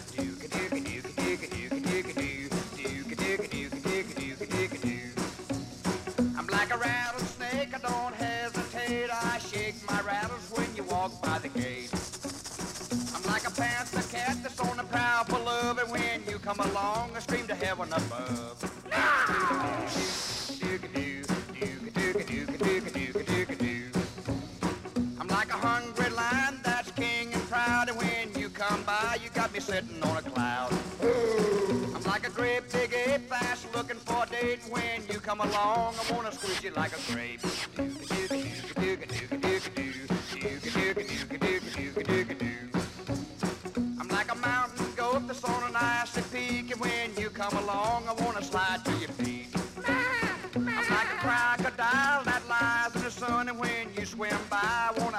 Come along, I scream to heaven above. I'm like a hungry lion that's king and proud, and when you come by, you got me sitting on a cloud. I'm like a great big ape fast looking for a date, and when you come along, I wanna squeeze you like a grape. I wanna slide to your feet. I'm like a crocodile that lies in the sun, and when you swim by, I wanna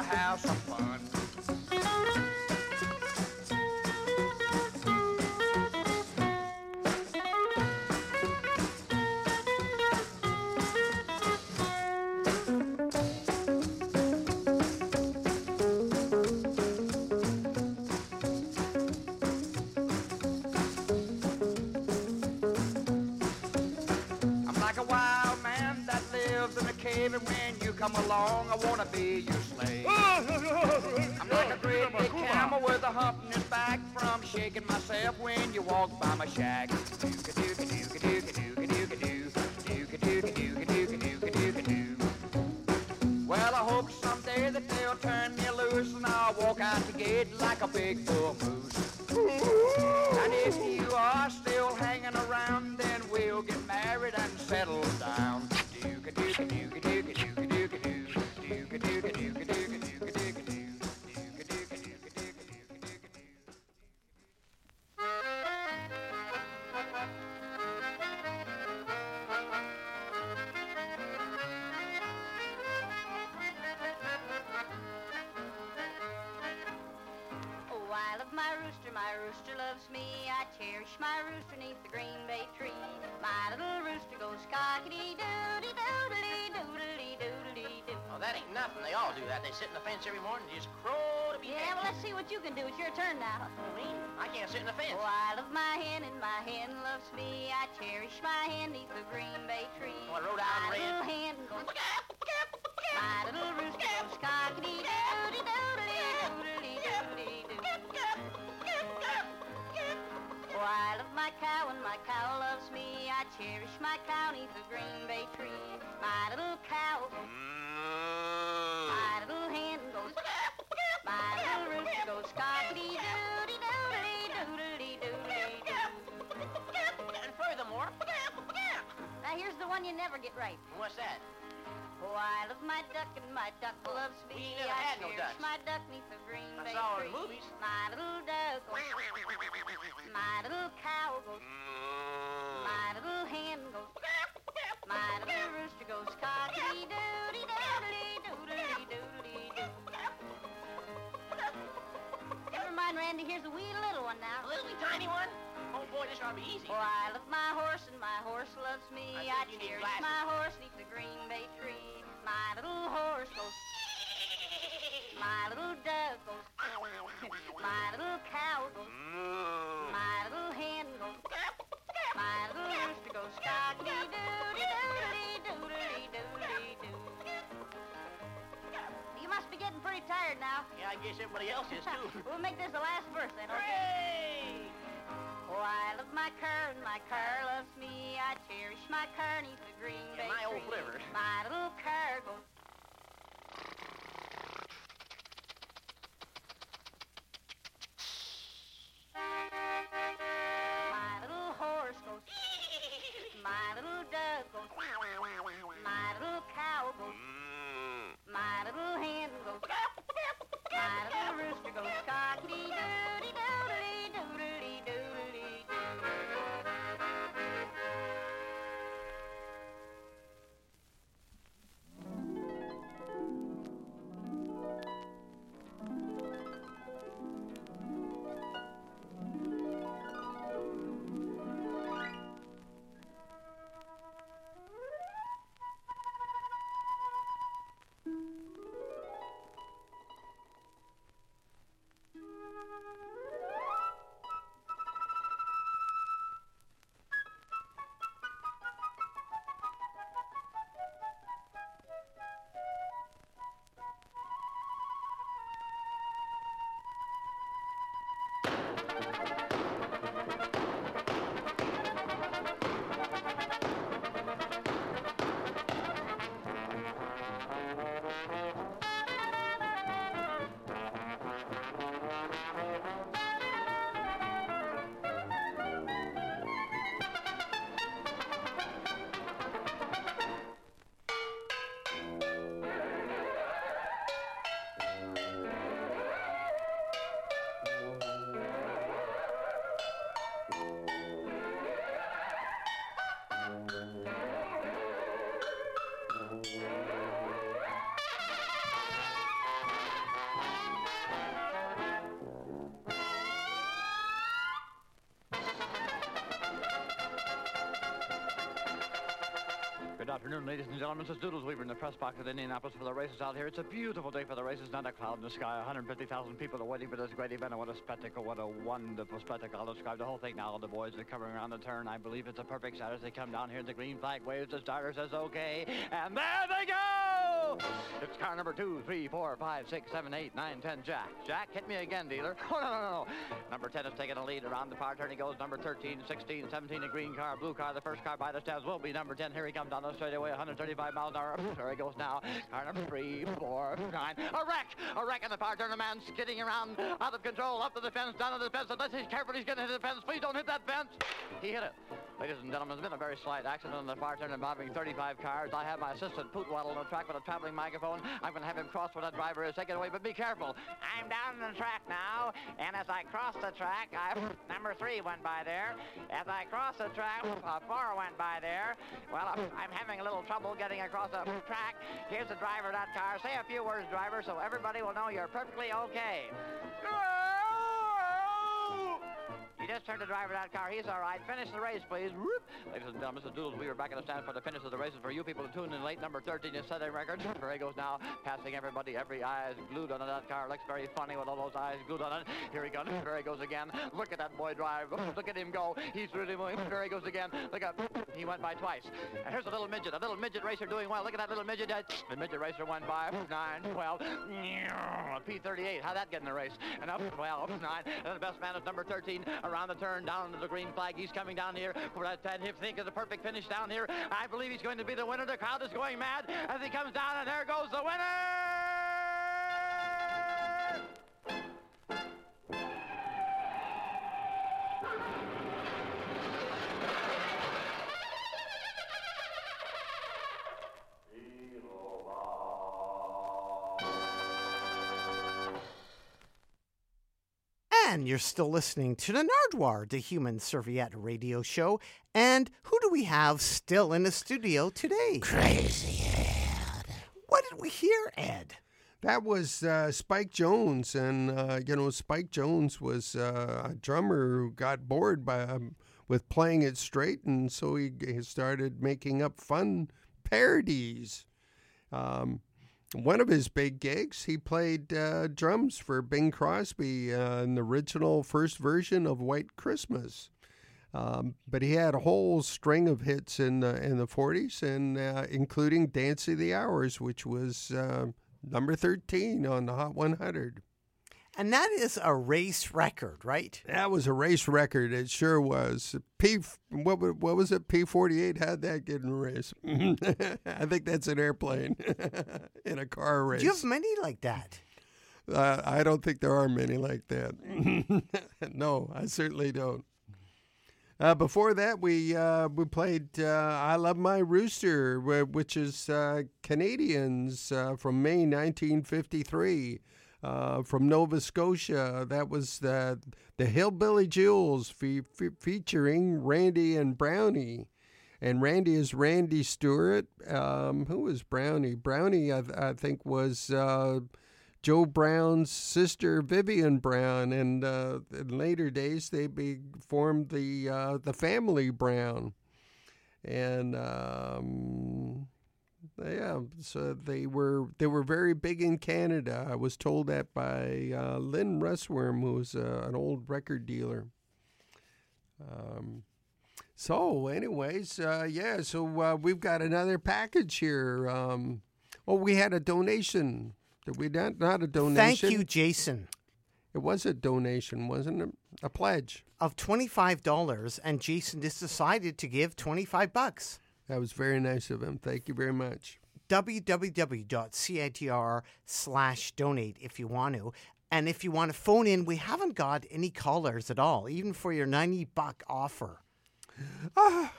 do. It's your turn now. Me? I can't sit in the fence. Oh, I love my hen and my hen loves me. I cherish my hen neath the green bay tree. Oh, Rhode Island my red. little hen goes. My little rooster goes. Oh, I love my cow and my cow loves me. I cherish my cow neath the green bay tree. My little cow goes. My little hen goes. My little rooster goes cockity doodly doodly doodly doodly doo. And furthermore, Now here's the one you never get right. what's that? Oh, I love my duck and my duck loves me. We ain't never I had no ducks. my duck neath the green I bay saw tree. in movies. My little duck goes. My little cow goes. My little hen goes. My little rooster goes cockity doodly doodly doodly doodly doo. Randy. Here's a wee little one now. A little wee tiny one? Oh boy, this ought to be easy. Oh, I love my horse and my horse loves me. I I, cherish my horse neath the green bay tree. My little horse goes. My little dove goes. My little cow goes. Mm. My little hen goes. My little rooster goes. Cockity must be getting pretty tired now. Yeah, I guess everybody else is too. we'll make this the last verse then, okay? Hooray! Oh, I love my cur and my cur loves me. I cherish my cur neath the green Yeah, bay my old liver. My little cur goes. Afternoon, ladies and gentlemen. This is Doodles Weaver in the press box at Indianapolis for the races out here. It's a beautiful day for the races, not a cloud in the sky. 150,000 people are waiting for this great event. and What a spectacle, what a wonderful spectacle. I'll describe the whole thing now. The boys are coming around the turn. I believe it's a perfect start as they come down here. The green flag waves, the starter says okay, and there they go! It's car number two, three, four, five, six, seven, eight, nine, ten. Jack. Jack, hit me again, dealer. Oh, no, no, no, no. Number 10 is taking a lead around the far turn. He goes number 13, 16, 17, a green car, blue car. The first car by the steps will be number 10. Here he comes down the straightaway, 135 miles an hour. There he goes now. Car number three, four, nine. A wreck! A wreck, and the power turner man skidding around, out of control, up to the fence, down to the fence. Unless he's careful, he's going to hit the fence. Please don't hit that fence. He hit it. Ladies and gentlemen, it's been a very slight accident on the far turn involving 35 cars. I have my assistant Poot Waddle on the track with a traveling microphone. I'm going to have him cross where that driver is. Take it away, but be careful. I'm down the track now, and as I cross the track, I, number three went by there. As I cross the track, uh, four went by there. Well, uh, I'm having a little trouble getting across the track. Here's the driver of that car. Say a few words, driver, so everybody will know you're perfectly okay. You just turned the driver of that car. He's all right. Finish the race, please. Whoop. Ladies and gentlemen, Mr. Doodles, we are back in the stand for the finish of the races. For you people to tune in late, number 13 is setting record. There he goes now, passing everybody. Every eye is glued on that car. Looks very funny with all those eyes glued on it. Here he goes. There he goes again. Look at that boy drive. Look at him go. He's really moving. There he goes again. Look at He went by twice. And here's a little midget. A little midget racer doing well. Look at that little midget. The midget racer went by. 9, 12. P38. How'd that get in the race? And up 12, 9. And the best man is number 13. Around the turn, down to the green flag. He's coming down here 10 hip think of the perfect finish down here. I believe he's going to be the winner. The crowd is going mad as he comes down, and there goes the winner! And you're still listening to the Nardwuar, the Human Serviette radio show. And who do we have still in the studio today? Crazy Ed. What did we hear, Ed? That was uh, Spike Jones, and uh, you know Spike Jones was uh, a drummer who got bored by um, with playing it straight, and so he, he started making up fun parodies. Um, one of his big gigs, he played uh, drums for Bing Crosby uh, in the original first version of White Christmas. Um, but he had a whole string of hits in the in the 40s, and uh, including "Dance of the Hours," which was uh, number 13 on the Hot 100. And that is a race record, right? That was a race record. It sure was. P what what was it? P forty eight had that getting a race. I think that's an airplane in a car race. Do you have many like that? Uh, I don't think there are many like that. no, I certainly don't. Uh, before that, we uh, we played uh, "I Love My Rooster," which is uh, Canadians uh, from May 1953, uh, from Nova Scotia. That was the the Hillbilly Jewels fe- fe- featuring Randy and Brownie. And Randy is Randy Stewart. Um, who was Brownie? Brownie, I, I think, was uh, Joe Brown's sister Vivian Brown, and uh, in later days they be, formed the uh, the family Brown, and um, yeah, so they were they were very big in Canada. I was told that by uh, Lynn Russworm, who's uh, an old record dealer. Um, so, anyways, uh, yeah, so uh, we've got another package here. Um, oh, we had a donation. Did we not? Not a donation. Thank you, Jason. It was a donation, wasn't it? A pledge. Of $25, and Jason just decided to give 25 bucks. That was very nice of him. Thank you very much. www.citr slash donate if you want to. And if you want to phone in, we haven't got any callers at all, even for your 90 buck offer.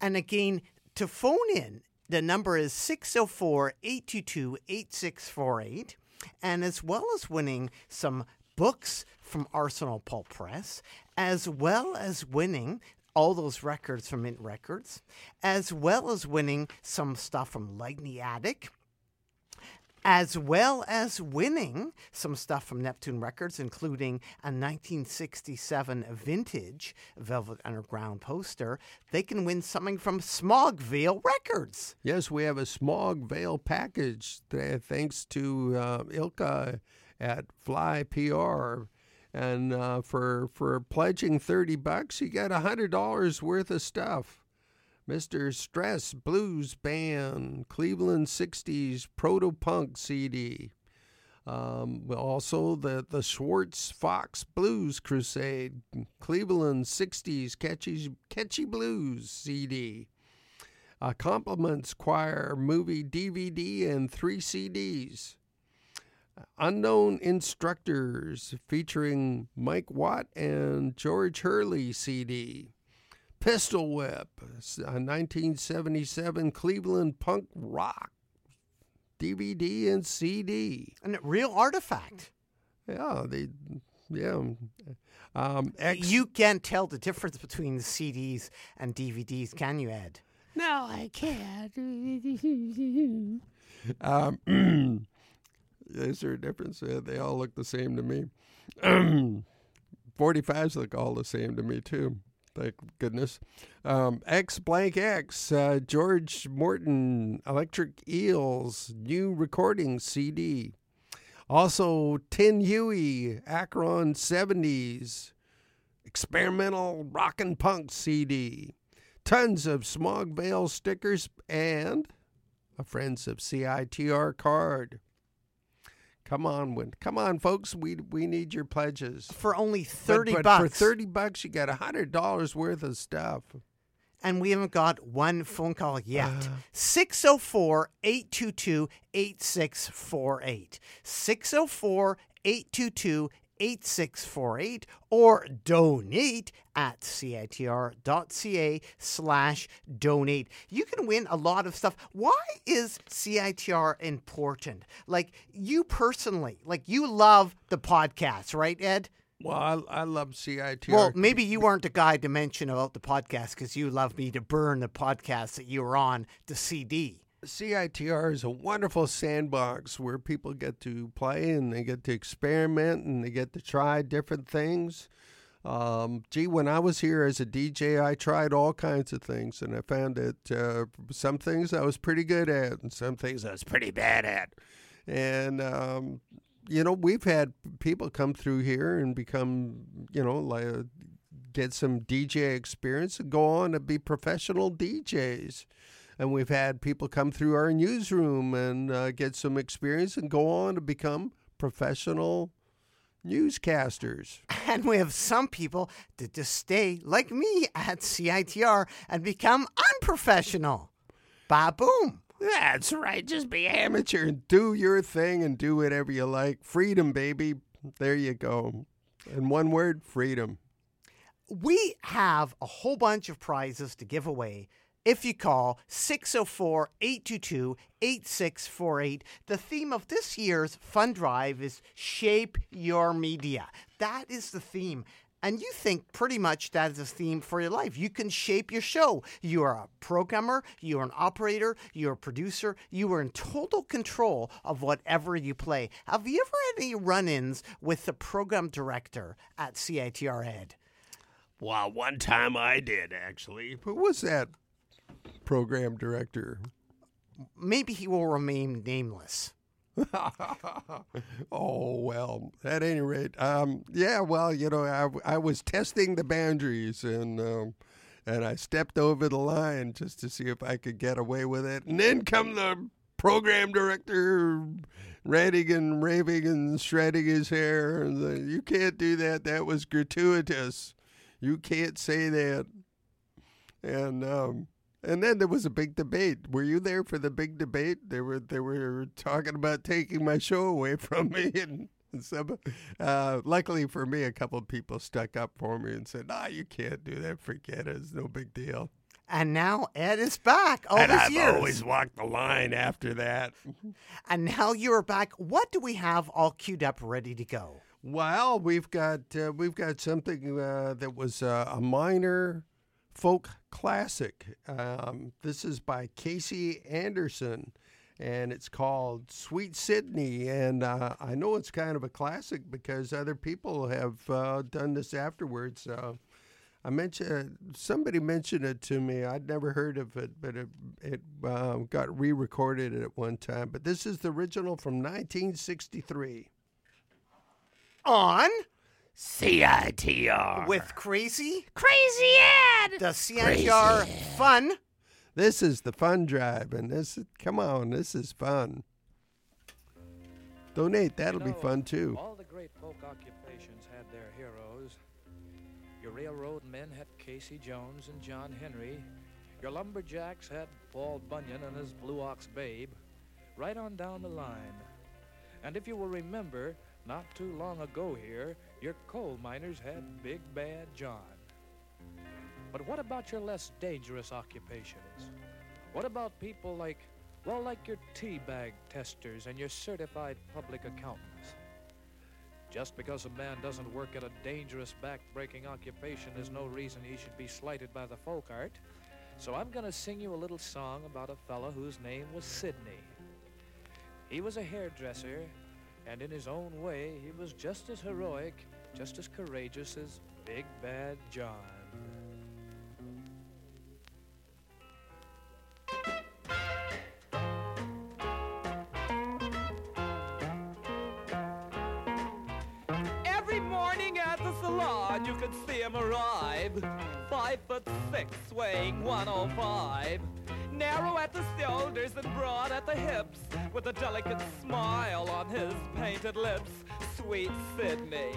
and again, to phone in, the number is 604 822 8648. And as well as winning some books from Arsenal Pulp Press, as well as winning all those records from Mint Records, as well as winning some stuff from Light in the Attic, as well as winning some stuff from Neptune Records, including a 1967 vintage Velvet Underground poster. They can win something from Smog Veil Records. Yes, we have a Smog Veil package th- thanks to uh, Ilka at Fly PR. And uh, for for pledging 30 bucks, you get $100 worth of stuff. Mr. Stress Blues Band, Cleveland 60s Proto Punk CD. Um, also the, the Schwartz Fox Blues Crusade, Cleveland 60s Catchy, Catchy Blues CD. a compliments choir movie DVD and three CDs. Unknown Instructors featuring Mike Watt and George Hurley CD. Pistol Whip, a 1977 Cleveland punk rock DVD and CD. And A real artifact. Yeah, they, yeah. Um, X, You can't tell the difference between the CDs and DVDs, can you, Ed? No, I can't. um, is there a difference? Uh, they all look the same to me. 45s look all the same to me, too. Thank goodness. Um, X blank X, uh, George Morton, Electric Eels, new recording CD. Also, Tin Huey, Akron 70s, experimental rock and punk CD. Tons of Smog Veil stickers and a Friends of CITR card. Come on. Come on, folks. We we need your pledges. For only 30 but bucks. For 30 bucks, you got $100 worth of stuff. and we haven't got one phone call yet. Uh. 604 822 8648. 604 822 8648 or donate at citr.ca slash donate. You can win a lot of stuff. Why is CITR important? Like you personally, like you love the podcast, right, Ed? Well, I, I love CITR. Well, maybe you weren't the guy to mention about the podcast because you love me to burn the podcast that you were on the CD. CITR is a wonderful sandbox where people get to play and they get to experiment and they get to try different things. Um, gee, when I was here as a DJ, I tried all kinds of things and I found that uh, some things I was pretty good at and some things I was pretty bad at. And, um, you know, we've had people come through here and become, you know, like get some DJ experience and go on to be professional DJs. And we've had people come through our newsroom and uh, get some experience and go on to become professional newscasters. And we have some people that just stay like me at CITR and become unprofessional. Ba boom. That's right. Just be amateur and do your thing and do whatever you like. Freedom, baby. There you go. In one word, freedom. We have a whole bunch of prizes to give away. If you call 604 822 8648, the theme of this year's fund drive is Shape Your Media. That is the theme. And you think pretty much that is a theme for your life. You can shape your show. You are a programmer, you are an operator, you're a producer, you are in total control of whatever you play. Have you ever had any run ins with the program director at CITR Ed? Well, one time I did, actually. Who was that program director? Maybe he will remain nameless. oh well at any rate um, yeah well you know I, I was testing the boundaries and um, and i stepped over the line just to see if i could get away with it. And then come the program director ranting and raving and shredding his hair. And the, you can't do that. That was gratuitous. You can't say that. And um, and then there was a big debate. Were you there for the big debate? They were they were talking about taking my show away from me, and, and some. Uh, luckily for me, a couple of people stuck up for me and said, "Ah, you can't do that. Forget it. It's no big deal." And now Ed is back all and I've years. always walked the line after that. And now you're back. What do we have all queued up, ready to go? Well, we've got uh, we've got something uh, that was uh, a minor folk classic. Um, this is by Casey Anderson, and it's called "Sweet Sydney." And uh, I know it's kind of a classic because other people have uh, done this afterwards. Uh, I mentioned somebody mentioned it to me. I'd never heard of it, but it it uh, got re-recorded at one time. But this is the original from 1963. On CITR. with Crazy Crazy Ed. the CITR Fun. This is the fun drive, and this is, come on, this is fun. Donate, that'll be fun too. All the great folk occupations had their heroes. Your railroad men had Casey Jones and John Henry. Your lumberjacks had Paul Bunyan and his Blue Ox Babe, right on down the line. And if you will remember, not too long ago here, your coal miners had Big Bad John. But what about your less dangerous occupations? What about people like, well, like your tea bag testers and your certified public accountants? Just because a man doesn't work at a dangerous back-breaking occupation is no reason he should be slighted by the folk art. So I'm gonna sing you a little song about a fella whose name was Sidney. He was a hairdresser, and in his own way, he was just as heroic, just as courageous as Big Bad John. Every morning at the salon, you could see him arrive. Five foot six, weighing 105. Narrow at the shoulders and broad at the hips, with a delicate smile on his painted lips. Sweet Sydney.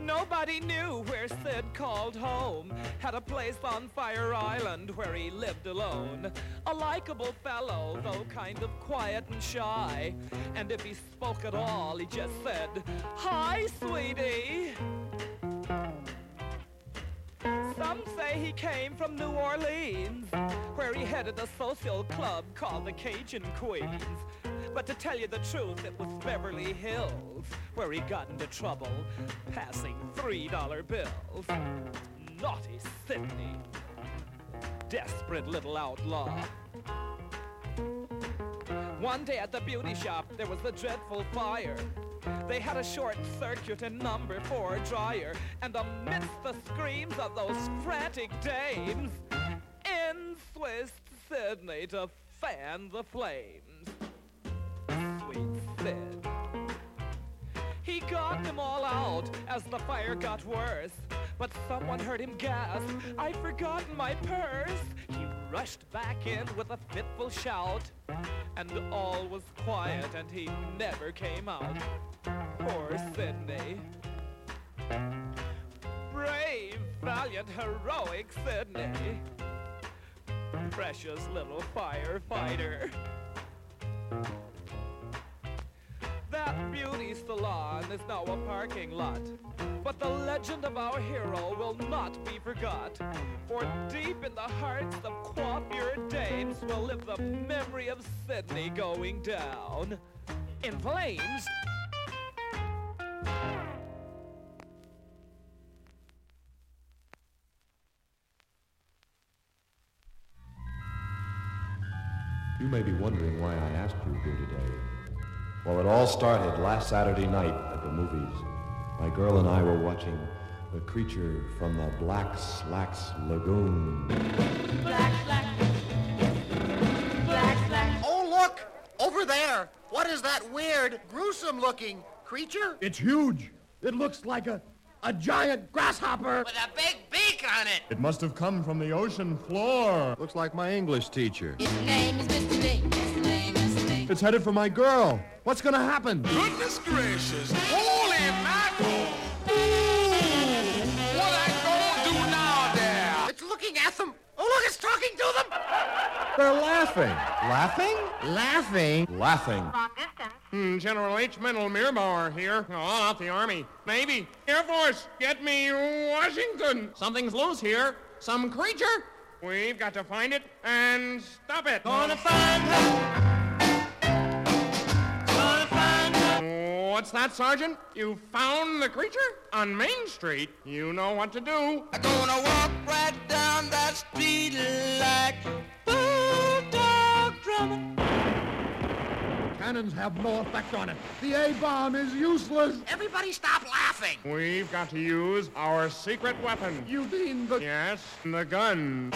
Nobody knew where Sid called home. Had a place on Fire Island where he lived alone. A likable fellow, though kind of quiet and shy. And if he spoke at all, he just said, Hi, sweetie. Some say he came from New Orleans, where he headed a social club called the Cajun Queens. But to tell you the truth, it was Beverly Hills, where he got into trouble, passing $3 bills. Naughty Sydney. Desperate little outlaw. One day at the beauty shop, there was a dreadful fire. They had a short circuit in number four dryer, and amidst the screams of those frantic dames, in Swiss Sydney to fan the flames. Sweet Sid. He got them all out as the fire got worse. But someone heard him gasp, I've forgotten my purse. He rushed back in with a fitful shout, and all was quiet and he never came out. Poor Sydney. Brave, valiant, heroic Sydney. Precious little firefighter. That beauty salon is now a parking lot. But the legend of our hero will not be forgot. For deep in the hearts of coiffure dames will live the memory of Sydney going down in flames. You may be wondering why I asked you here today. Well, it all started last Saturday night at the movies. My girl and I were watching The Creature from the Black Slacks Lagoon. Black, black. Black, black. Oh, look! Over there! What is that weird, gruesome looking creature? It's huge. It looks like a, a giant grasshopper. With a big beak on it. It must have come from the ocean floor. Looks like my English teacher. His name is Mr. It's headed for my girl. What's gonna happen? Goodness gracious! Holy mackerel! What I gonna do now there? It's looking at them. Oh, look, it's talking to them. They're laughing. Laughing? Laughing? Laughing. Hmm, General H. Mendel Mirbauer here. Oh, not the Army. Navy. Air Force. Get me Washington. Something's loose here. Some creature. We've got to find it and stop it. Gonna find her. Oh, what's that, Sergeant? You found the creature? On Main Street? You know what to do. I'm gonna walk right down that street like Bulldog Drummond. Cannons have no effect on it. The A-bomb is useless. Everybody stop laughing. We've got to use our secret weapon. You mean the... Yes, the gun.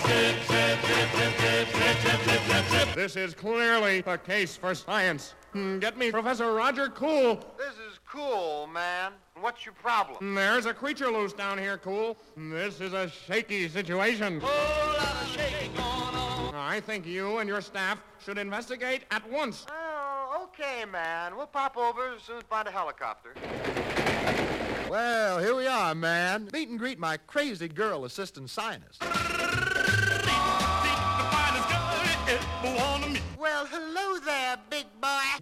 This is clearly a case for science. Hmm, Get me Professor Roger Cool. This is cool, man. What's your problem? There's a creature loose down here, Cool. This is a shaky situation. Whole lot of shaking going on. I think you and your staff should investigate at once. Oh, okay, man. We'll pop over as soon as we find a helicopter. Well, here we are, man. Meet and greet my crazy girl assistant sinus.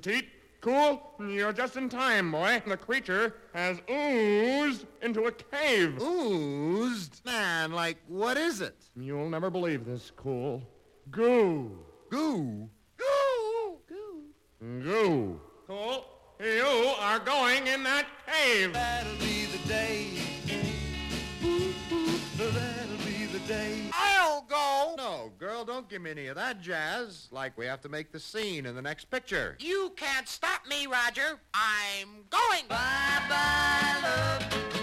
Boy. Teat, cool. You're just in time, boy. The creature has oozed into a cave. Oozed? Man, like, what is it? You'll never believe this, cool. Goo. Goo? Goo! Goo. Goo. Cool. You are going in that cave. That'll be the day. Ooh, ooh, that'll be the day. I'll go. No, girl, don't give me any of that jazz. Like we have to make the scene in the next picture. You can't stop me, Roger. I'm going. Bye bye, love.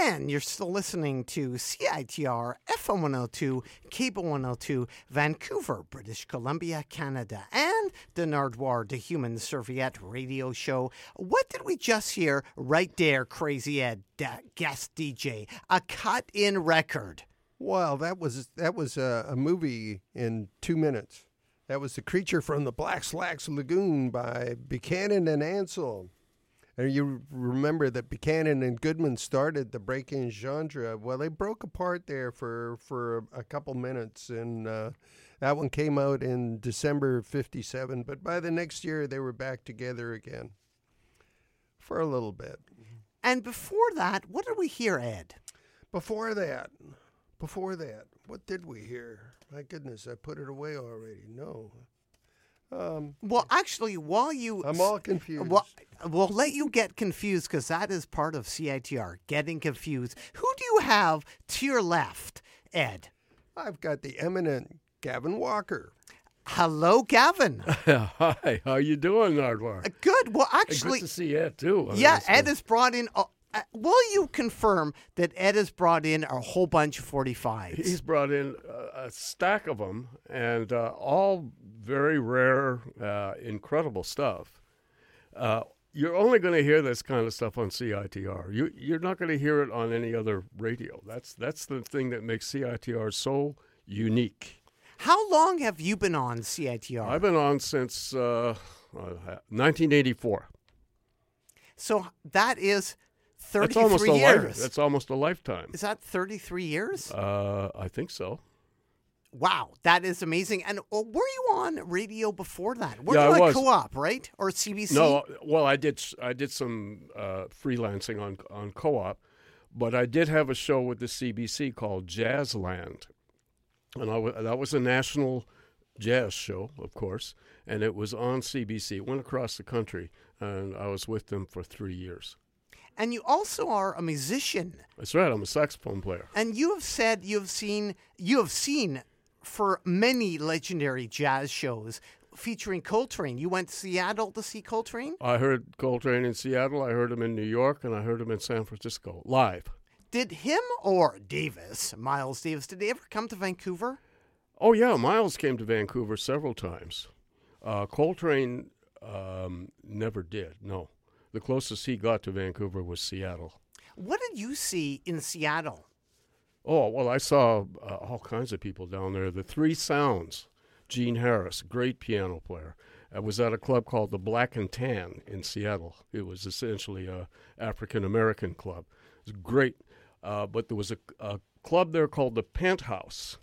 And you're still listening to CITR FM 102, Cable 102, Vancouver, British Columbia, Canada, and the Nardwuar the Human Serviette radio show. What did we just hear right there, Crazy Ed, that guest DJ? A cut in record. Well, that was that was a, a movie in two minutes. That was the creature from the Black Slacks Lagoon by Buchanan and Ancell. And you remember that Buchanan and Goodman started the break-in genre. Well, they broke apart there for for a couple minutes, and uh, that one came out in December '57. But by the next year, they were back together again for a little bit. And before that, what did we hear, Ed? Before that, before that, what did we hear? My goodness, I put it away already. No. Um, Well, actually, while you. I'm all confused. Well, we'll let you get confused because that is part of CITR, getting confused. Who do you have to your left, Ed? I've got the eminent Gavin Walker. Hello, Gavin. Hi, how are you doing, Nardwuar? Good. Well, Hey, actually, good to see Ed too. I yeah, Ed uh, has brought in. A, uh, will you confirm that Ed has brought in a whole bunch of 45s? He's brought in a, a stack of them, and uh, all very rare, uh, incredible stuff. Uh, you're only going to hear this kind of stuff on CITR. You, you're not going to hear it on any other radio. That's that's the thing that makes CITR so unique. How long have you been on CITR? I've been on since uh, uh, 1984. so that is That's 33 almost a years. life, That's almost a lifetime. is that 33 years? Uh, I think so. Wow, that is amazing. And uh, were you on radio before that? Were Yeah, you I was. co-op, right? Or CBC? No, well, I did. I did some uh, freelancing on on co-op, but I did have a show with the CBC called Jazzland, and I w- that was a national jazz show, of course, and it was on CBC. It went across the country, and I was with them for three years. And you also are a musician. That's right. I'm a saxophone player. And you have said you have seen you have seen for many legendary jazz shows featuring Coltrane. You went to Seattle to see Coltrane? I heard Coltrane in Seattle. I heard him in New York, and I heard him in San Francisco live. Did him or Davis, Miles Davis, did they ever come to Vancouver? Oh yeah, Miles came to Vancouver several times. Uh, Coltrane um, never did. No, the closest he got to Vancouver was Seattle. What did you see in Seattle? Oh well, I saw uh, all kinds of people down there. The Three Sounds, Gene Harris, great piano player. I was at a club called the Black and Tan in Seattle. It was essentially a African American club. It was great, uh, but there was a, a club there called the Penthouse.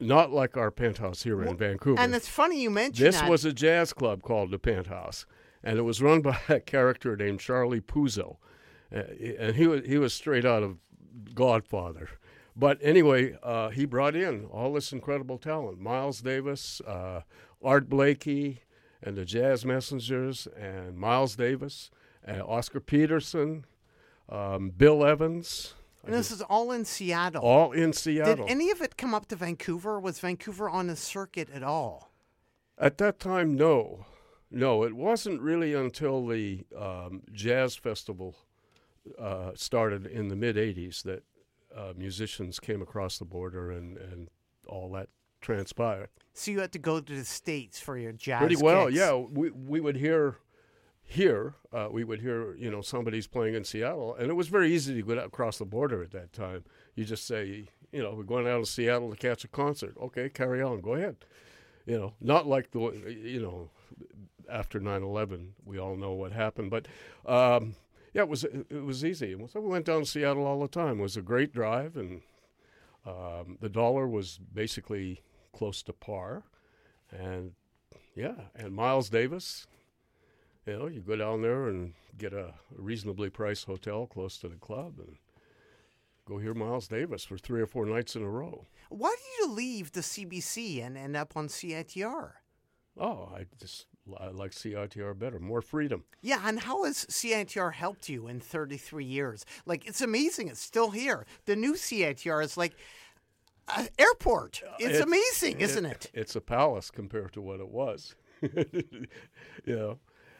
Not like our penthouse here in Vancouver. And it's funny you mentioned This that. was a jazz club called the Penthouse, and it was run by a character named Charlie Puzzo, uh, and he was he was straight out of Godfather. But anyway, uh, he brought in all this incredible talent: Miles Davis, uh, Art Blakey, and the Jazz Messengers, and Miles Davis, uh, Oscar Peterson, um, Bill Evans. and this is all in Seattle. All in Seattle. Did any of it come up to Vancouver? Was Vancouver on the circuit at all? At that time, no. No, it wasn't really until the um, jazz festival uh, started in the mid 80s that uh, musicians came across the border and, and all that transpired. So you had to go to the states for your jazz. Pretty well, gigs. yeah. We, we would hear here, uh, we would hear, you know, somebody's playing in Seattle, and it was very easy to get across the border at that time. You just say, You know, we're going out to Seattle to catch a concert. Okay, carry on. Go ahead. You know, not like the you know after 9/11, we all know what happened. But um, yeah, it was it was easy. And so we went down to Seattle all the time. It was a great drive, and um, the dollar was basically close to par. And yeah, and Miles Davis, you know, you go down there and get a reasonably priced hotel close to the club and go hear Miles Davis for three or four nights in a row. Why did you leave the CBC and end up on CITR? Oh, I just I like CITR better, more freedom. Yeah, and how has CITR helped you in 33 years? Like, it's amazing. It's still here. The new CITR is like an airport. It's, amazing, isn't it? It's a palace compared to what it was. you know,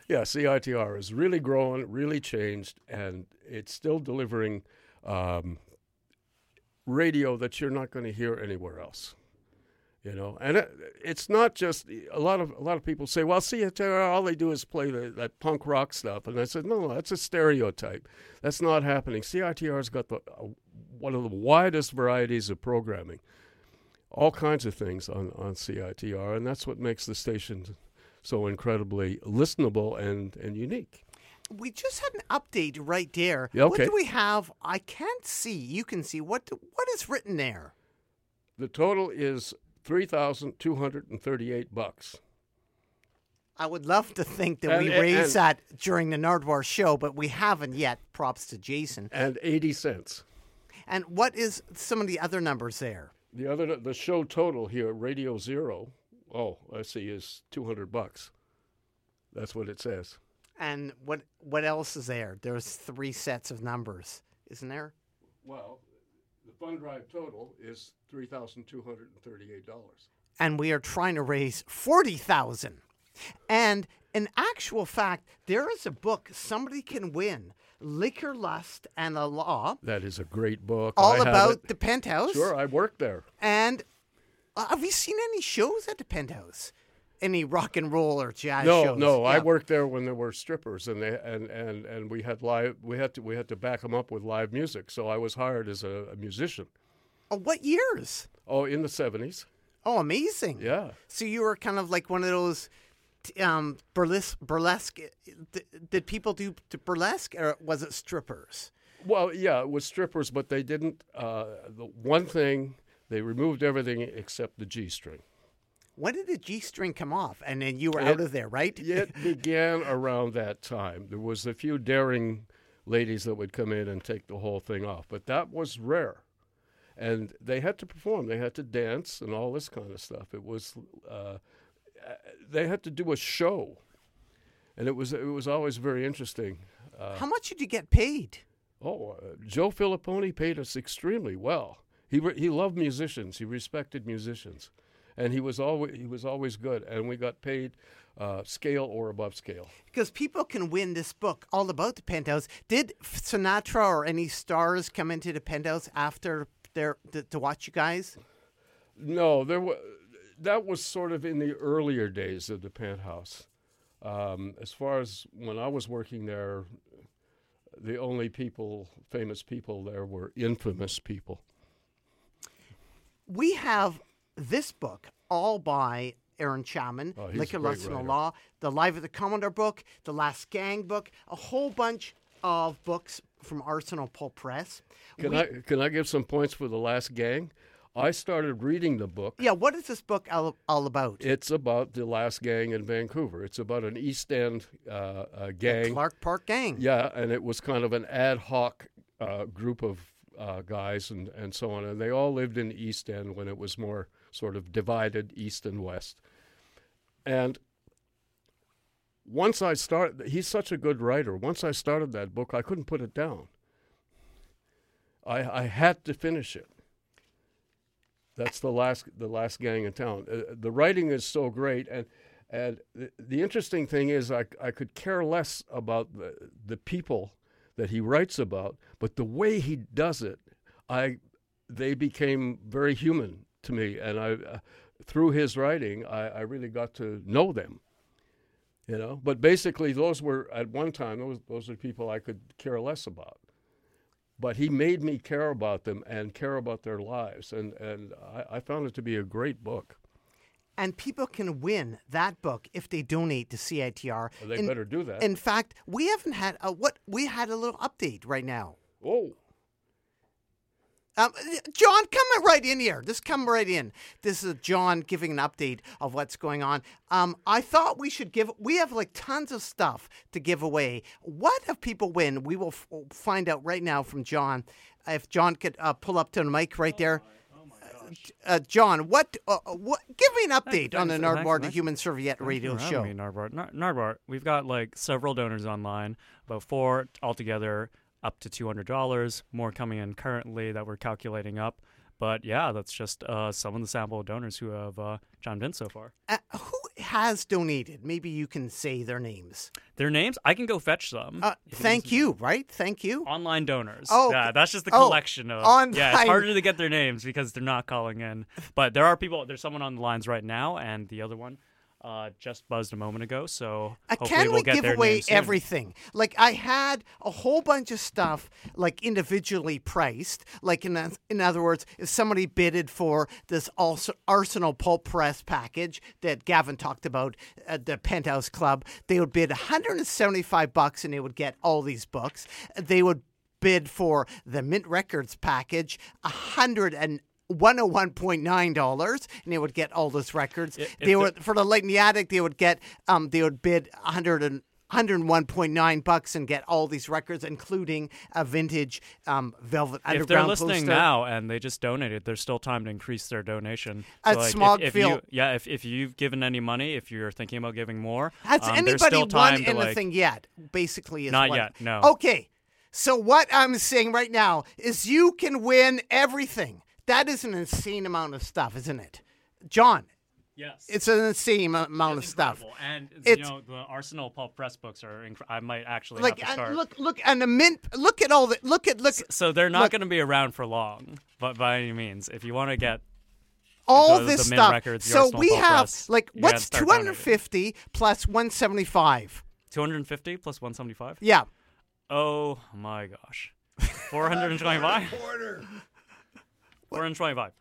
yeah, CITR is really growing, really changed, and it's still delivering um, radio that you're not going to hear anywhere else. You know, and it, it's not just a lot of a lot of people say, "Well, CITR, all they do is play the, that punk rock stuff," and I said, "No, that's a stereotype. That's not happening. CITR's got the uh, one of the widest varieties of programming, all kinds of things on on CITR, and that's what makes the station so incredibly listenable and and unique." We just had an update right there. Yeah, What do we have? I can't see. You can see. What What is written there? The total is three thousand two hundred and thirty-eight bucks. I would love to think that we And- and- raised and- that during the Nardwuar show, but we haven't yet. Props to Jason. And 80 cents. And what is some of the other numbers there? The other, the show total here, Radio Zero, oh, I see, is 200 bucks. That's what it says. And what what else is there? There's three sets of numbers, isn't there? Well, the fund drive total is $3,238. And we are trying to raise forty thousand. And in actual fact, there is a book somebody can win: Liquor, Lust, and the Law, That is a great book. all I about the penthouse. Sure, I worked there. And uh, have you seen any shows at the penthouse? Any rock and roll or jazz no, shows? no, I Yeah. worked there when there were strippers, and they and, and, and we had live. We had to we had to back them up with live music. So I was hired as a, a musician. Oh, what years? Oh, in the seventies. Oh, amazing. Yeah. So you were kind of like one of those um, burlesque. burlesque. Did, did people do burlesque, or was it strippers? Well, yeah, it was strippers, but they didn't. Uh, the one thing they removed everything except the G string. When did the G string come off? And then you were It- out of there, right? It began around that time. There was a few daring ladies that would come in and take the whole thing off, but that was rare. And they had to perform. They had to dance and all this kind of stuff. It was. Uh, they had to do a show, and it was it was always very interesting. Uh, How much did you get paid? Oh, uh, Joe Philliponi paid us extremely well. He re- he loved musicians. He respected musicians, and he was always he was always good. And we got paid uh, scale or above scale. Because people can win this book all about the penthouse. Did Sinatra or any stars come into the penthouse after their to, to watch you guys? No, there was that was sort of in the earlier days of the penthouse. Um, as far as when I was working there, the only people, famous people there, were infamous people. We have this book all by Aaron Chapman, Oh, Liquor Lust and the. Law, the Live of the Commodore book, the Last Gang book, a whole bunch of books from Arsenal Pulp Press. Can We- I can I give some points for the last gang? I started reading the book. Yeah, what is this book all, all about? It's about the last gang in Vancouver. It's about an East End uh, uh, gang. Clark Park Gang. Yeah, and it was kind of an ad hoc uh, group of uh, guys and, and so on. And they all lived in the East End when it was more sort of divided East and West. And once I started, he's such a good writer. Once I started that book, I couldn't put it down. I, I had to finish it. That's the last the last gang in town. Uh, the writing is so great, and and the, the interesting thing is I I could care less about the the people that he writes about, but the way he does it, I they became very human to me, and I uh, through his writing I, I really got to know them. You know, but basically those were at one time those those are people I could care less about. but he made me care about them and care about their lives, and and I, I found it to be a great book. And people can win that book if they donate to CITR. Well, they In- better do that. In fact, we haven't had a what we had a little update right now. Oh. Um, John, come right in here. Just come right in. This is John giving an update of what's going on. Um, I thought we should give. We have like tons of stuff to give away. What if people win? We will f- find out right now from John. If John could uh, pull up to the mic right there. Uh, John, what, uh, what? Give me an update on the thanks, thanks, Nardwuar to. Human Serviette radio show. Me, Nardwuar. Nar- Nardwuar, we've got like several donors online, about four altogether, up to two hundred dollars. More coming in currently that we're calculating up. But yeah, that's just uh, some of the sample donors who have uh, chimed in so far. Uh, who has donated? Maybe you can say their names. Their names, I can go fetch them. Uh, thank you, right? Thank you. Online donors. Oh, yeah, that's just the Oh, collection of. online. Yeah, it's harder to get their names because they're not calling in. But there are people. There's someone on the lines right now, and the other one uh, just buzzed a moment ago. So Uh, can we'll we give away everything? Like I had a whole bunch of stuff like individually priced. Like in oth- in other words, if somebody bidded for this also Arsenal pulp press package that Gavin talked about at the Penthouse Club, they would bid 175 bucks and they would get all these books. They would bid for the Mint Records package, a hundred and. $101.9 and they would get all those records. if they the- would for the Light in the Attic, they would get um they would bid 100 and 101.9 bucks and get all these records, including a vintage um, Velvet If they're listening poster. now and they just donated, there's still time to increase their donation. At like, if- if, Smog Veil- you, yeah, if, if you've given any money, if you're thinking about giving more, Has um, there's anybody still won to, like- anything yet? Basically, is Not what- yet, no. Okay, so what I'm saying right now is you can win everything. That is an insane amount of stuff, isn't it, John? Yes. It's an insane am- amount of stuff. And it's you know the Arsenal Pulp Press books are. Inc- I might actually like have to uh, start. look, look, and the mint. Look at all the. Look at look. so they're not going to be around for long, but by any means, if you want to get all the, this the stuff. Records, so Arsenal we Pulp have Press, like what's two hundred fifty plus one seventy five. 250 plus 175. Yeah. Oh my gosh, 425. Quarter. 425.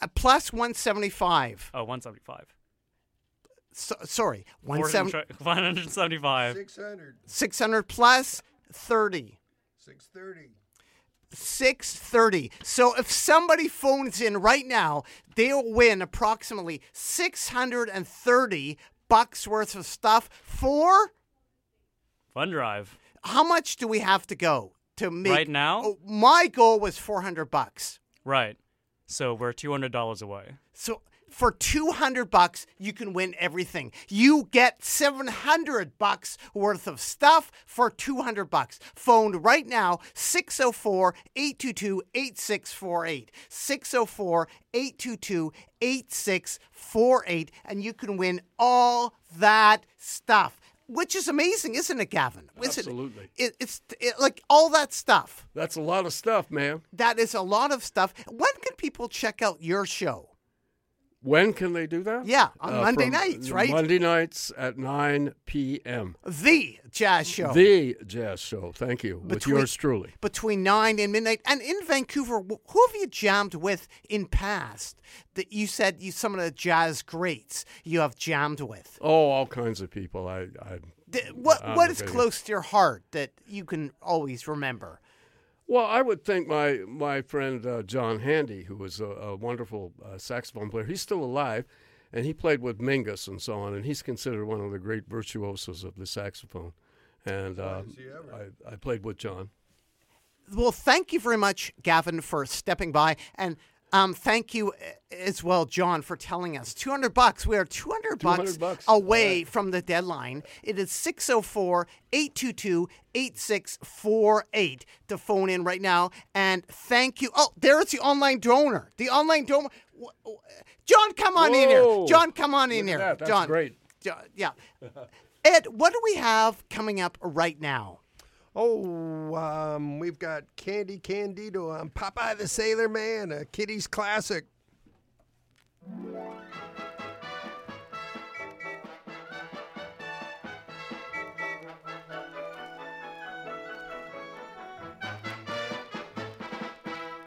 Uh, plus one seventy five. Oh, 175. So, sorry, one seventy. 175. 600. 600 plus 30. 630. 630. So if somebody phones in right now, they'll win approximately 630 bucks worth of stuff for Fun drive. how much do we have to go to make Right now? Oh, my goal was 400 bucks. Right. So we're $200 away. So for 200 bucks, you can win everything. You get 700 bucks worth of stuff for 200 bucks. Phone right now 604-822-8648. 604-822-8648 and you can win all that stuff. Which is amazing, isn't it, Gavin? Isn't it? Absolutely. It, it's it, like all that stuff. That's a lot of stuff, man. That is a lot of stuff. When can people check out your show? When can they do that? Yeah, on uh, Monday nights, right? Monday nights at 9 p.m. The Jazz Show. The Jazz Show. Thank you. With Between- yours truly. between nine and midnight. And in Vancouver, who have you jammed with in past that you said you some of the jazz greats you have jammed with? Oh, all kinds of people. I, I What what is close to your heart that you can always remember? Well, I would think my my friend uh, John Handy, who was a, a wonderful uh, saxophone player, he's still alive, and he played with Mingus and so on, and he's considered one of the great virtuosos of the saxophone. And uh, I, I played with John. Well, thank you very much, Gavin, for stepping by, and um, thank you uh, as well, John, for telling us. 200 bucks. We are 200, 200 bucks, away from the deadline. It is 604 822 8648 to phone in right now. And thank you. Oh, there's the online donor. The online donor. John, come on in here. John, come on in here. that. That's John. great. Jo- yeah. Ed, what do we have coming up right now? Oh, um, we've got Candy Candido on Popeye the Sailor Man, a kiddies classic.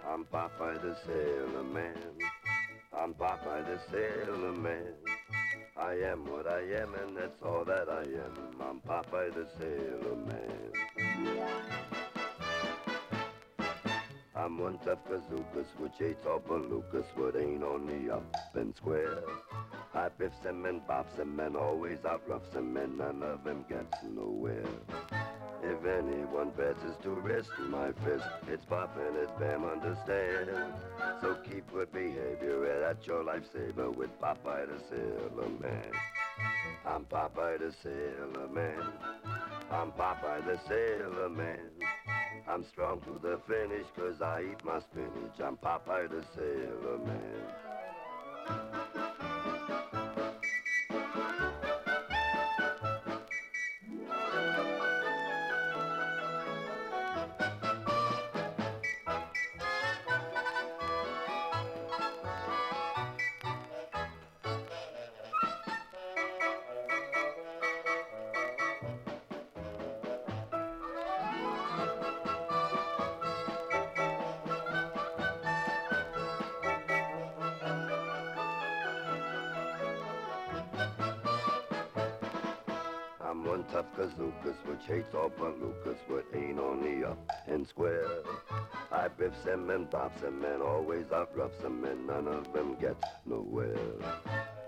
I'm Popeye the Sailor Man. I'm Popeye the Sailor Man. I am what I am, and that's all that I am. I'm Popeye the Sailor Man. I'm one tough kazookas, which hates all palookas, what ain't on the up and square. I biffs them and bops them and always outroughs them, and none of them gets nowhere. If anyone passes to risk my fist, it's pop and it's bam, understand. So keep good behavior, and that's your lifesaver with Popeye the Sailor Man. I'm Popeye the Sailor Man. I'm Popeye the Sailor Man. I'm strong to the finish, cause I eat my spinach. I'm Popeye the Sailor Man. Which hates all palookas, but ain't on the up and square. I biffs them and bops them and always outroughs them, and none of them gets nowhere.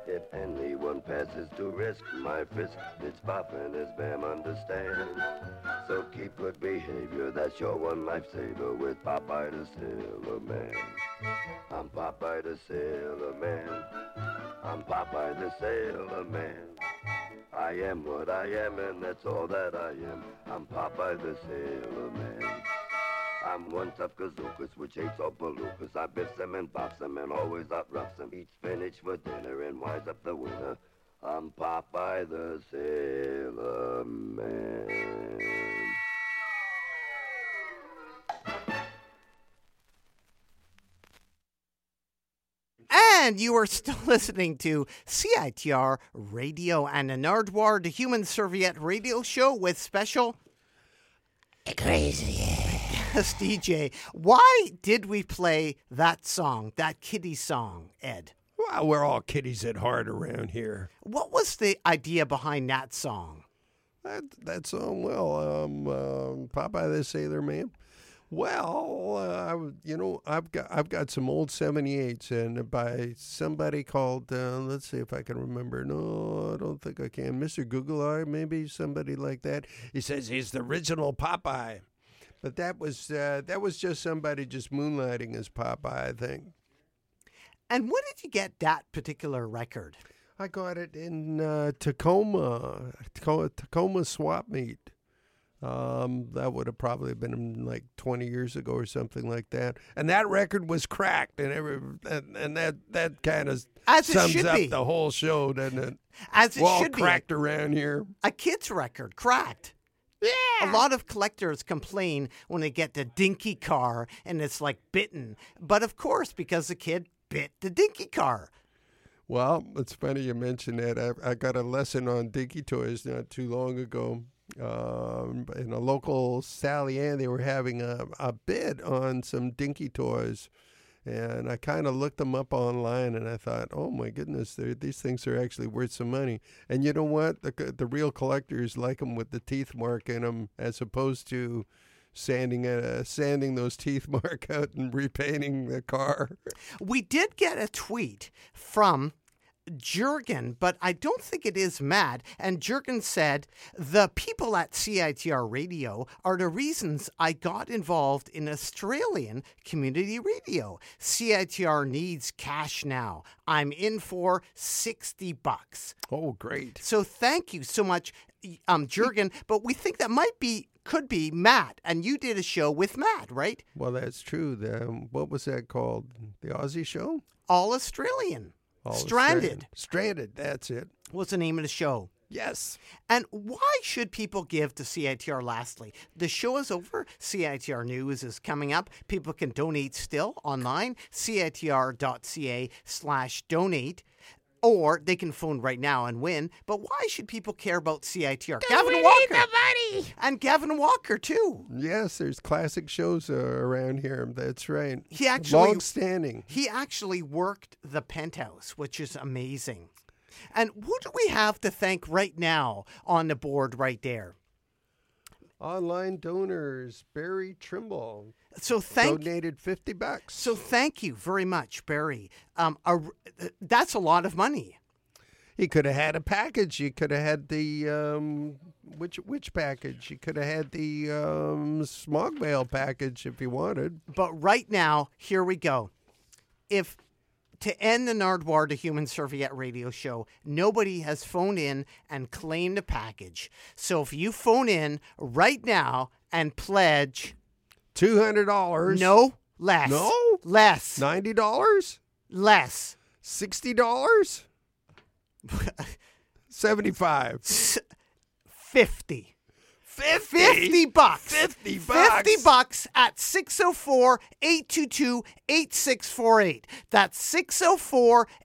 If anyone passes to risk my fist, it's pop as bam, understand. So keep good behavior, that's your one lifesaver with Popeye the Sailor Man. I'm Popeye the Sailor Man. I'm Popeye the Sailor Man. I am what I am, and that's all that I am. I'm Popeye the Sailor Man. I'm one tough kazookas, which hates all palookas. I biffs them and bops them and always outroughs them. Eat spinach for dinner and wise up the winner. I'm Popeye the Sailor Man. And you are still listening to CITR Radio and the Nardwuar, the Human Serviette Radio Show with special Crazy. guest DJ. Why did we play that song, that kitty song, Ed? Well, we're all kitties at heart around here. What was the idea behind that song? That that song, well, um, um Popeye the Sailor Man. Well, uh, you know, I've got I've got some old '78s, and by somebody called. Uh, let's see if I can remember. No, I don't think I can. Mister Google Eye, maybe somebody like that. He says he's the original Popeye, but that was uh, that was just somebody just moonlighting as Popeye, I think. And when did you get that particular record? I got it in uh, Tacoma, Tacoma, Tacoma swap meet. Um, that would have probably been like 20 years ago or something like that. And that record was cracked, and every and, and that that kind of As sums up be. the whole show, doesn't it? As it We're all should be. cracked around here. A kid's record, cracked. Yeah. A lot of collectors complain when they get the dinky car and it's like bitten. But of course, because the kid bit the dinky car. Well, it's funny you mentioned that. I, I got a lesson on dinky toys not too long ago. Um, in a local Sally Ann, they were having a, a bid on some dinky toys. And I kind of looked them up online and I thought, oh my goodness, these things are actually worth some money. And you know what? The, the real collectors like them with the teeth mark in them as opposed to sanding uh, sanding those teeth mark out and repainting the car. We did get a tweet from Jurgen, but I don't think it is Matt. And Jurgen said, The people at CITR Radio are the reasons I got involved in Australian community radio. CITR needs cash now. I'm in for 60 bucks. Oh, great. So thank you so much, um, Jurgen. but we think that might be, could be Matt. And you did a show with Matt, right? Well, that's true. The, um, what was that called? The Aussie show? All Australian. All Stranded. Stranded, that's it. What's the name of the show. Yes. And why should people give to CITR lastly? The show is over. CITR News is coming up. People can donate still online, citr.ca slash donate. Or they can phone right now and win. But why should people care about CITR? we Gavin need Walker. the money. And Gavin Walker, too. Yes, there's classic shows uh, around here. That's right. He actually long standing. He actually worked the penthouse, which is amazing. And who do we have to thank right now on the board right there? Online donors, Barry Trimble. So thank donated fifty bucks. So thank you very much, Barry. Um, a, that's a lot of money. He could have had a package. He could have had the um, which which package? He could have had the um, Smog Veil package if he wanted. But right now, here we go. If to end the Nardwuar to Human Serviette radio show, nobody has phoned in and claimed a package. So if you phone in right now and pledge two hundred dollars, no less, No? less, ninety dollars, less, sixty dollars, seventy five, fifty. 50? 50 bucks. 50 bucks. 50 bucks at 604-822-8648. That's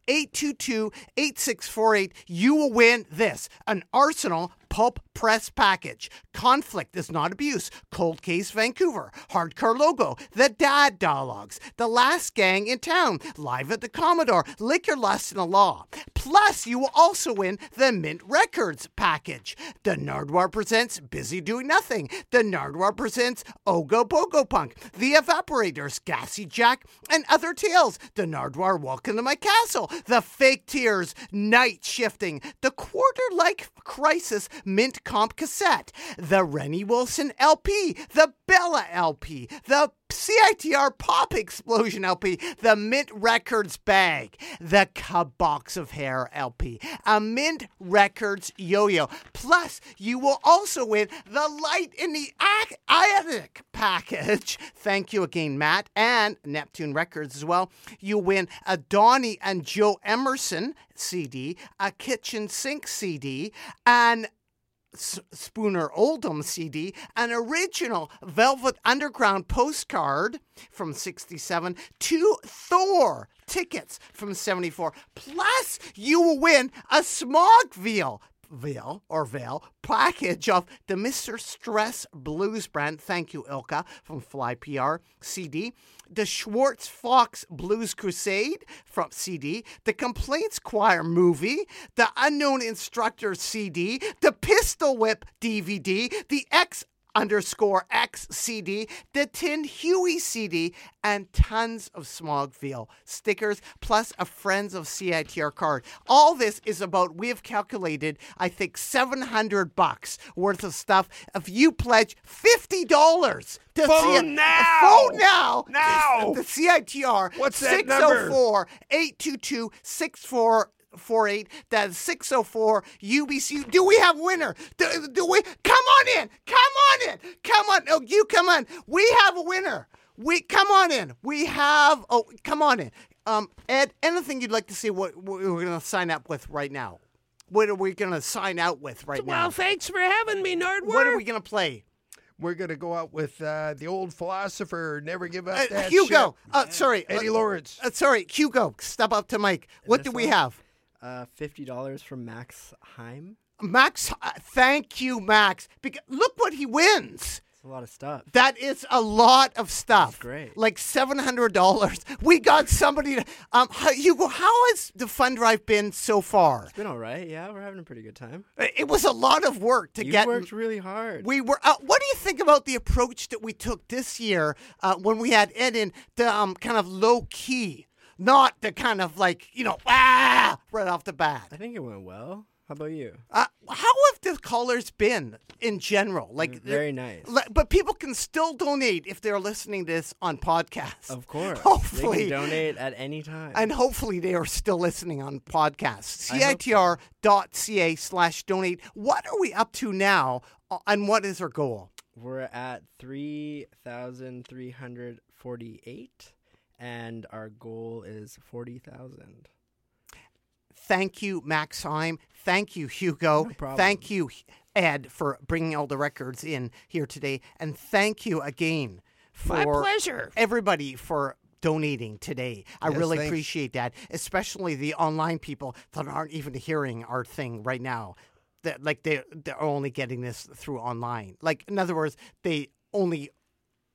604-822-8648. You will win this, an Arsenal Pulp Press package. Conflict is not abuse. Cold Case Vancouver. Hardcore logo. The Dad Dialogues. The Last Gang in Town. Live at the Commodore. Liquor Lust and the Law. Plus, you will also win the Mint Records package. The Nardwuar presents Busy Doing Nothing. The Nardwuar presents Ogopogo Punk. The Evaporators, Gassy Jack, and other tales. The Nardwuar Welcome to My Castle. The Fake Tears, Night Shifting. The Quarter Like Crisis Mint Comp cassette. The Rennie Wilson LP. The Bella LP. The CITR Pop Explosion LP, the Mint Records bag, the Cub Box of Hair LP, a Mint Records yo yo. Plus, you will also win the Light in the Attic package. Thank you again, Matt, and Neptune Records as well. You win a Donnie and Joe Emerson CD, a Kitchen Sink CD, and Spooner Oldham CD, an original Velvet Underground postcard from 67, two Thor tickets from 74. Plus, you will win a Smog Veil Veil or Veil package of the Mr. Stress Blues brand. Thank you, Ilka from Fly PR CD. The Schwartz Fox Blues Crusade from CD. The Complaints Choir movie. The Unknown Instructor CD. The Pistol Whip DVD. The X underscore X CD, the Tin Huey CD, and tons of Smog Veil stickers, plus a Friends of CITR card. All this is about, we have calculated, I think, 700 bucks worth of stuff. If you pledge $50 to Phone C- now! Phone now! Now! The CITR. What's that number? 604 822 48. That's 604 UBC. Do we have winner? Do, do we? Come on in. Come on in. Come on. Oh, you come on. We have a winner. We come on in. We have. Oh, come on in. Um, Ed, anything you'd like to see? What, what we're going to sign up with right now? What are we going to sign out with right now? Well, thanks for having me, Nardwuar. What are we going to play? We're gonna go out with uh, the old philosopher, never give up Uh, that Hugo. shit. Uh, sorry. Eddie uh, Lawrence. Uh, sorry, Hugo. Step up to Mike. What do we one? have? Uh, fifty dollars from Max Heim. Max, uh, thank you, Max. Because look what he wins. It's a lot of stuff. That is a lot of stuff. great. Like seven hundred dollars. We got somebody to. Um, how- Hugo, how has the fund drive been so far? It's been all right. Yeah, we're having a pretty good time. It was a lot of work to you get. worked really hard. We were. Uh, what do you think about the approach that we took this year uh, when we had Ed in the um, kind of low key, not the kind of like you know ah right off the bat. I think it went well. How about you? Uh, how have the callers been in general? Like Very nice. Like, but people can still donate if they're listening to this on podcast. Of course. Hopefully. They can donate at any time. And hopefully they are still listening on hope CITR.ca slash donate. What are we up to now uh, and what is our goal? We're at 3,348, and our goal is 40,000. Thank you, Max Heim. Thank you, Hugo. problem. Thank you, Ed, for bringing all the records in here today. And thank you again for My pleasure. everybody for donating today. I Yes, really thanks. appreciate that, especially the online people that aren't even hearing our thing right now. That like they they're only getting this through online. Like in other words, they only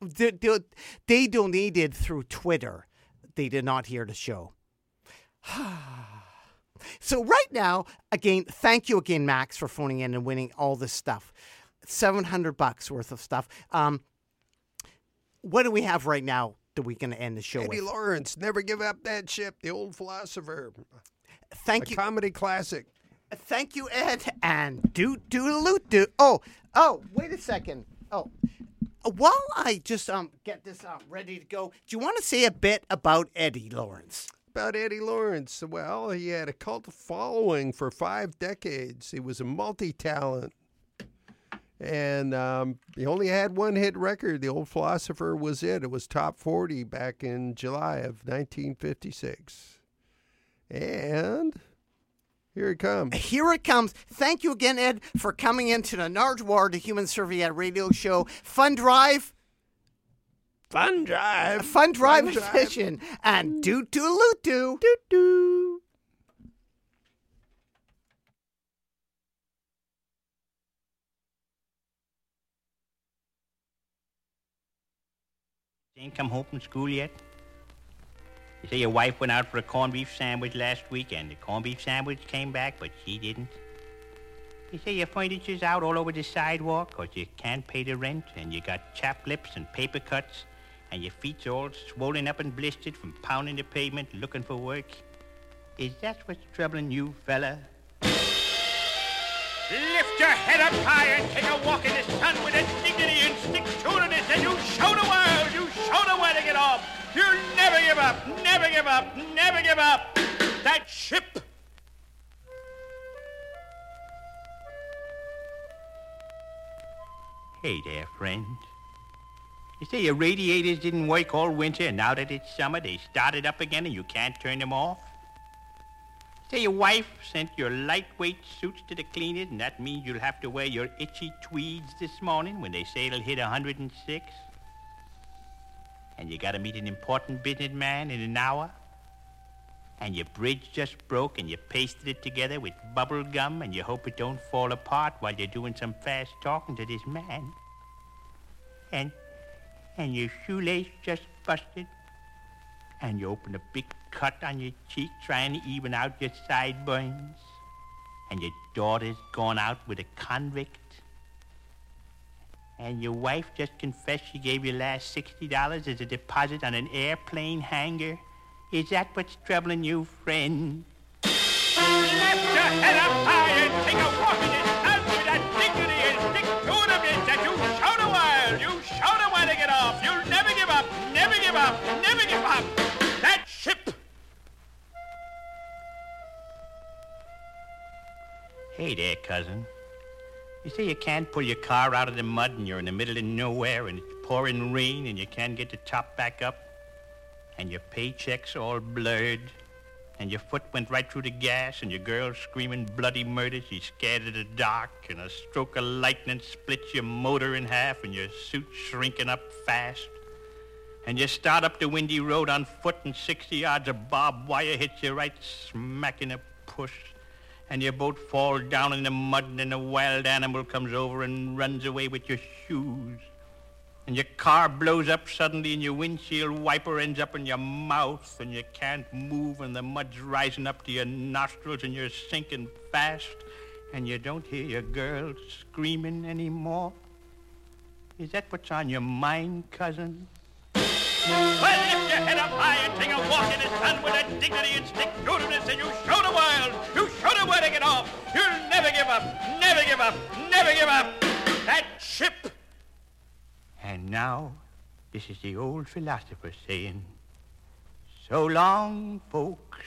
they, they, they donated through Twitter. They did not hear the show. So right now, again, thank you again, Max, for phoning in and winning all this stuff. Seven hundred bucks worth of stuff. Um, what do we have right now that we can end the show Eddie with? Lawrence, never give up that ship. The old philosopher. Thank A you. Comedy classic. Thank you, Ed, and do do loot do. Oh, oh, wait a second. Oh, while I just um get this um ready to go, do you want to say a bit about Eddie Lawrence? About Eddie Lawrence. Well, he had a cult following for five decades. He was a multi talent. And um, he only had one hit record. The Old Philosopher was it. It was top 40 back in July of 1956. And here it comes. Here it comes. Thank you again, Ed, for coming into the Nardwuar, the Human Serviette Radio Show. Fun drive. Fun drive. Fun drive Fun drive. edition. And do do loot do. Do do. Ain't come home from school yet? You say your wife went out for a corned beef sandwich last week, and the corned beef sandwich came back, but she didn't. You say your furniture's out all over the sidewalk, 'cause you can't pay the rent, and you got chapped lips and paper cuts, and your feet's all swollen up and blistered from pounding the pavement looking for work. Is that what's troubling you, fella? Lift your head up high and take a walk in the sun with a dignity and stick to it, and you show the world, you show the world to get off. You'll never give up, never give up, never give up. That ship. Hey there, friend. You say your radiators didn't work all winter, and now that it's summer, they started up again and you can't turn them off? Say your wife sent your lightweight suits to the cleaners, and that means you'll have to wear your itchy tweeds this morning when they say it'll hit 106? And you gotta meet an important businessman in an hour? And your bridge just broke and you pasted it together with bubble gum and you hope it don't fall apart while you're doing some fast talking to this man? And and your shoelace just busted? And you open a big cut on your cheek trying to even out your sideburns? And your daughter's gone out with a convict? And your wife just confessed she gave you last $60 as a deposit on an airplane hangar? Is that what's troubling you, friend? Lift your head up high and take a walk in the sun with that dignity and stick to it, and you show the world, you show the world to get off. You'll never give up, never give up, never give up. That ship. Hey there, cousin. You say you can't pull your car out of the mud and you're in the middle of nowhere and it's pouring rain and you can't get the top back up and your paycheck's all blurred and your foot went right through the gas and your girl's screaming bloody murder. She's scared of the dark and a stroke of lightning splits your motor in half and your suit's shrinking up fast. And you start up the windy road on foot and 60 yards of barbed wire hits you right smack in the push and your boat falls down in the mud and a wild animal comes over and runs away with your shoes. And your car blows up suddenly and your windshield wiper ends up in your mouth and you can't move and the mud's rising up to your nostrils and you're sinking fast and you don't hear your girl screaming anymore. Is that what's on your mind, cousin? Well, lift your head up high and take a walk in the sun with a dignity and stick to and you show the world, you show the world to get off. You'll never give up, never give up, never give up. That ship. And now, this is the old philosopher saying, So long, folks.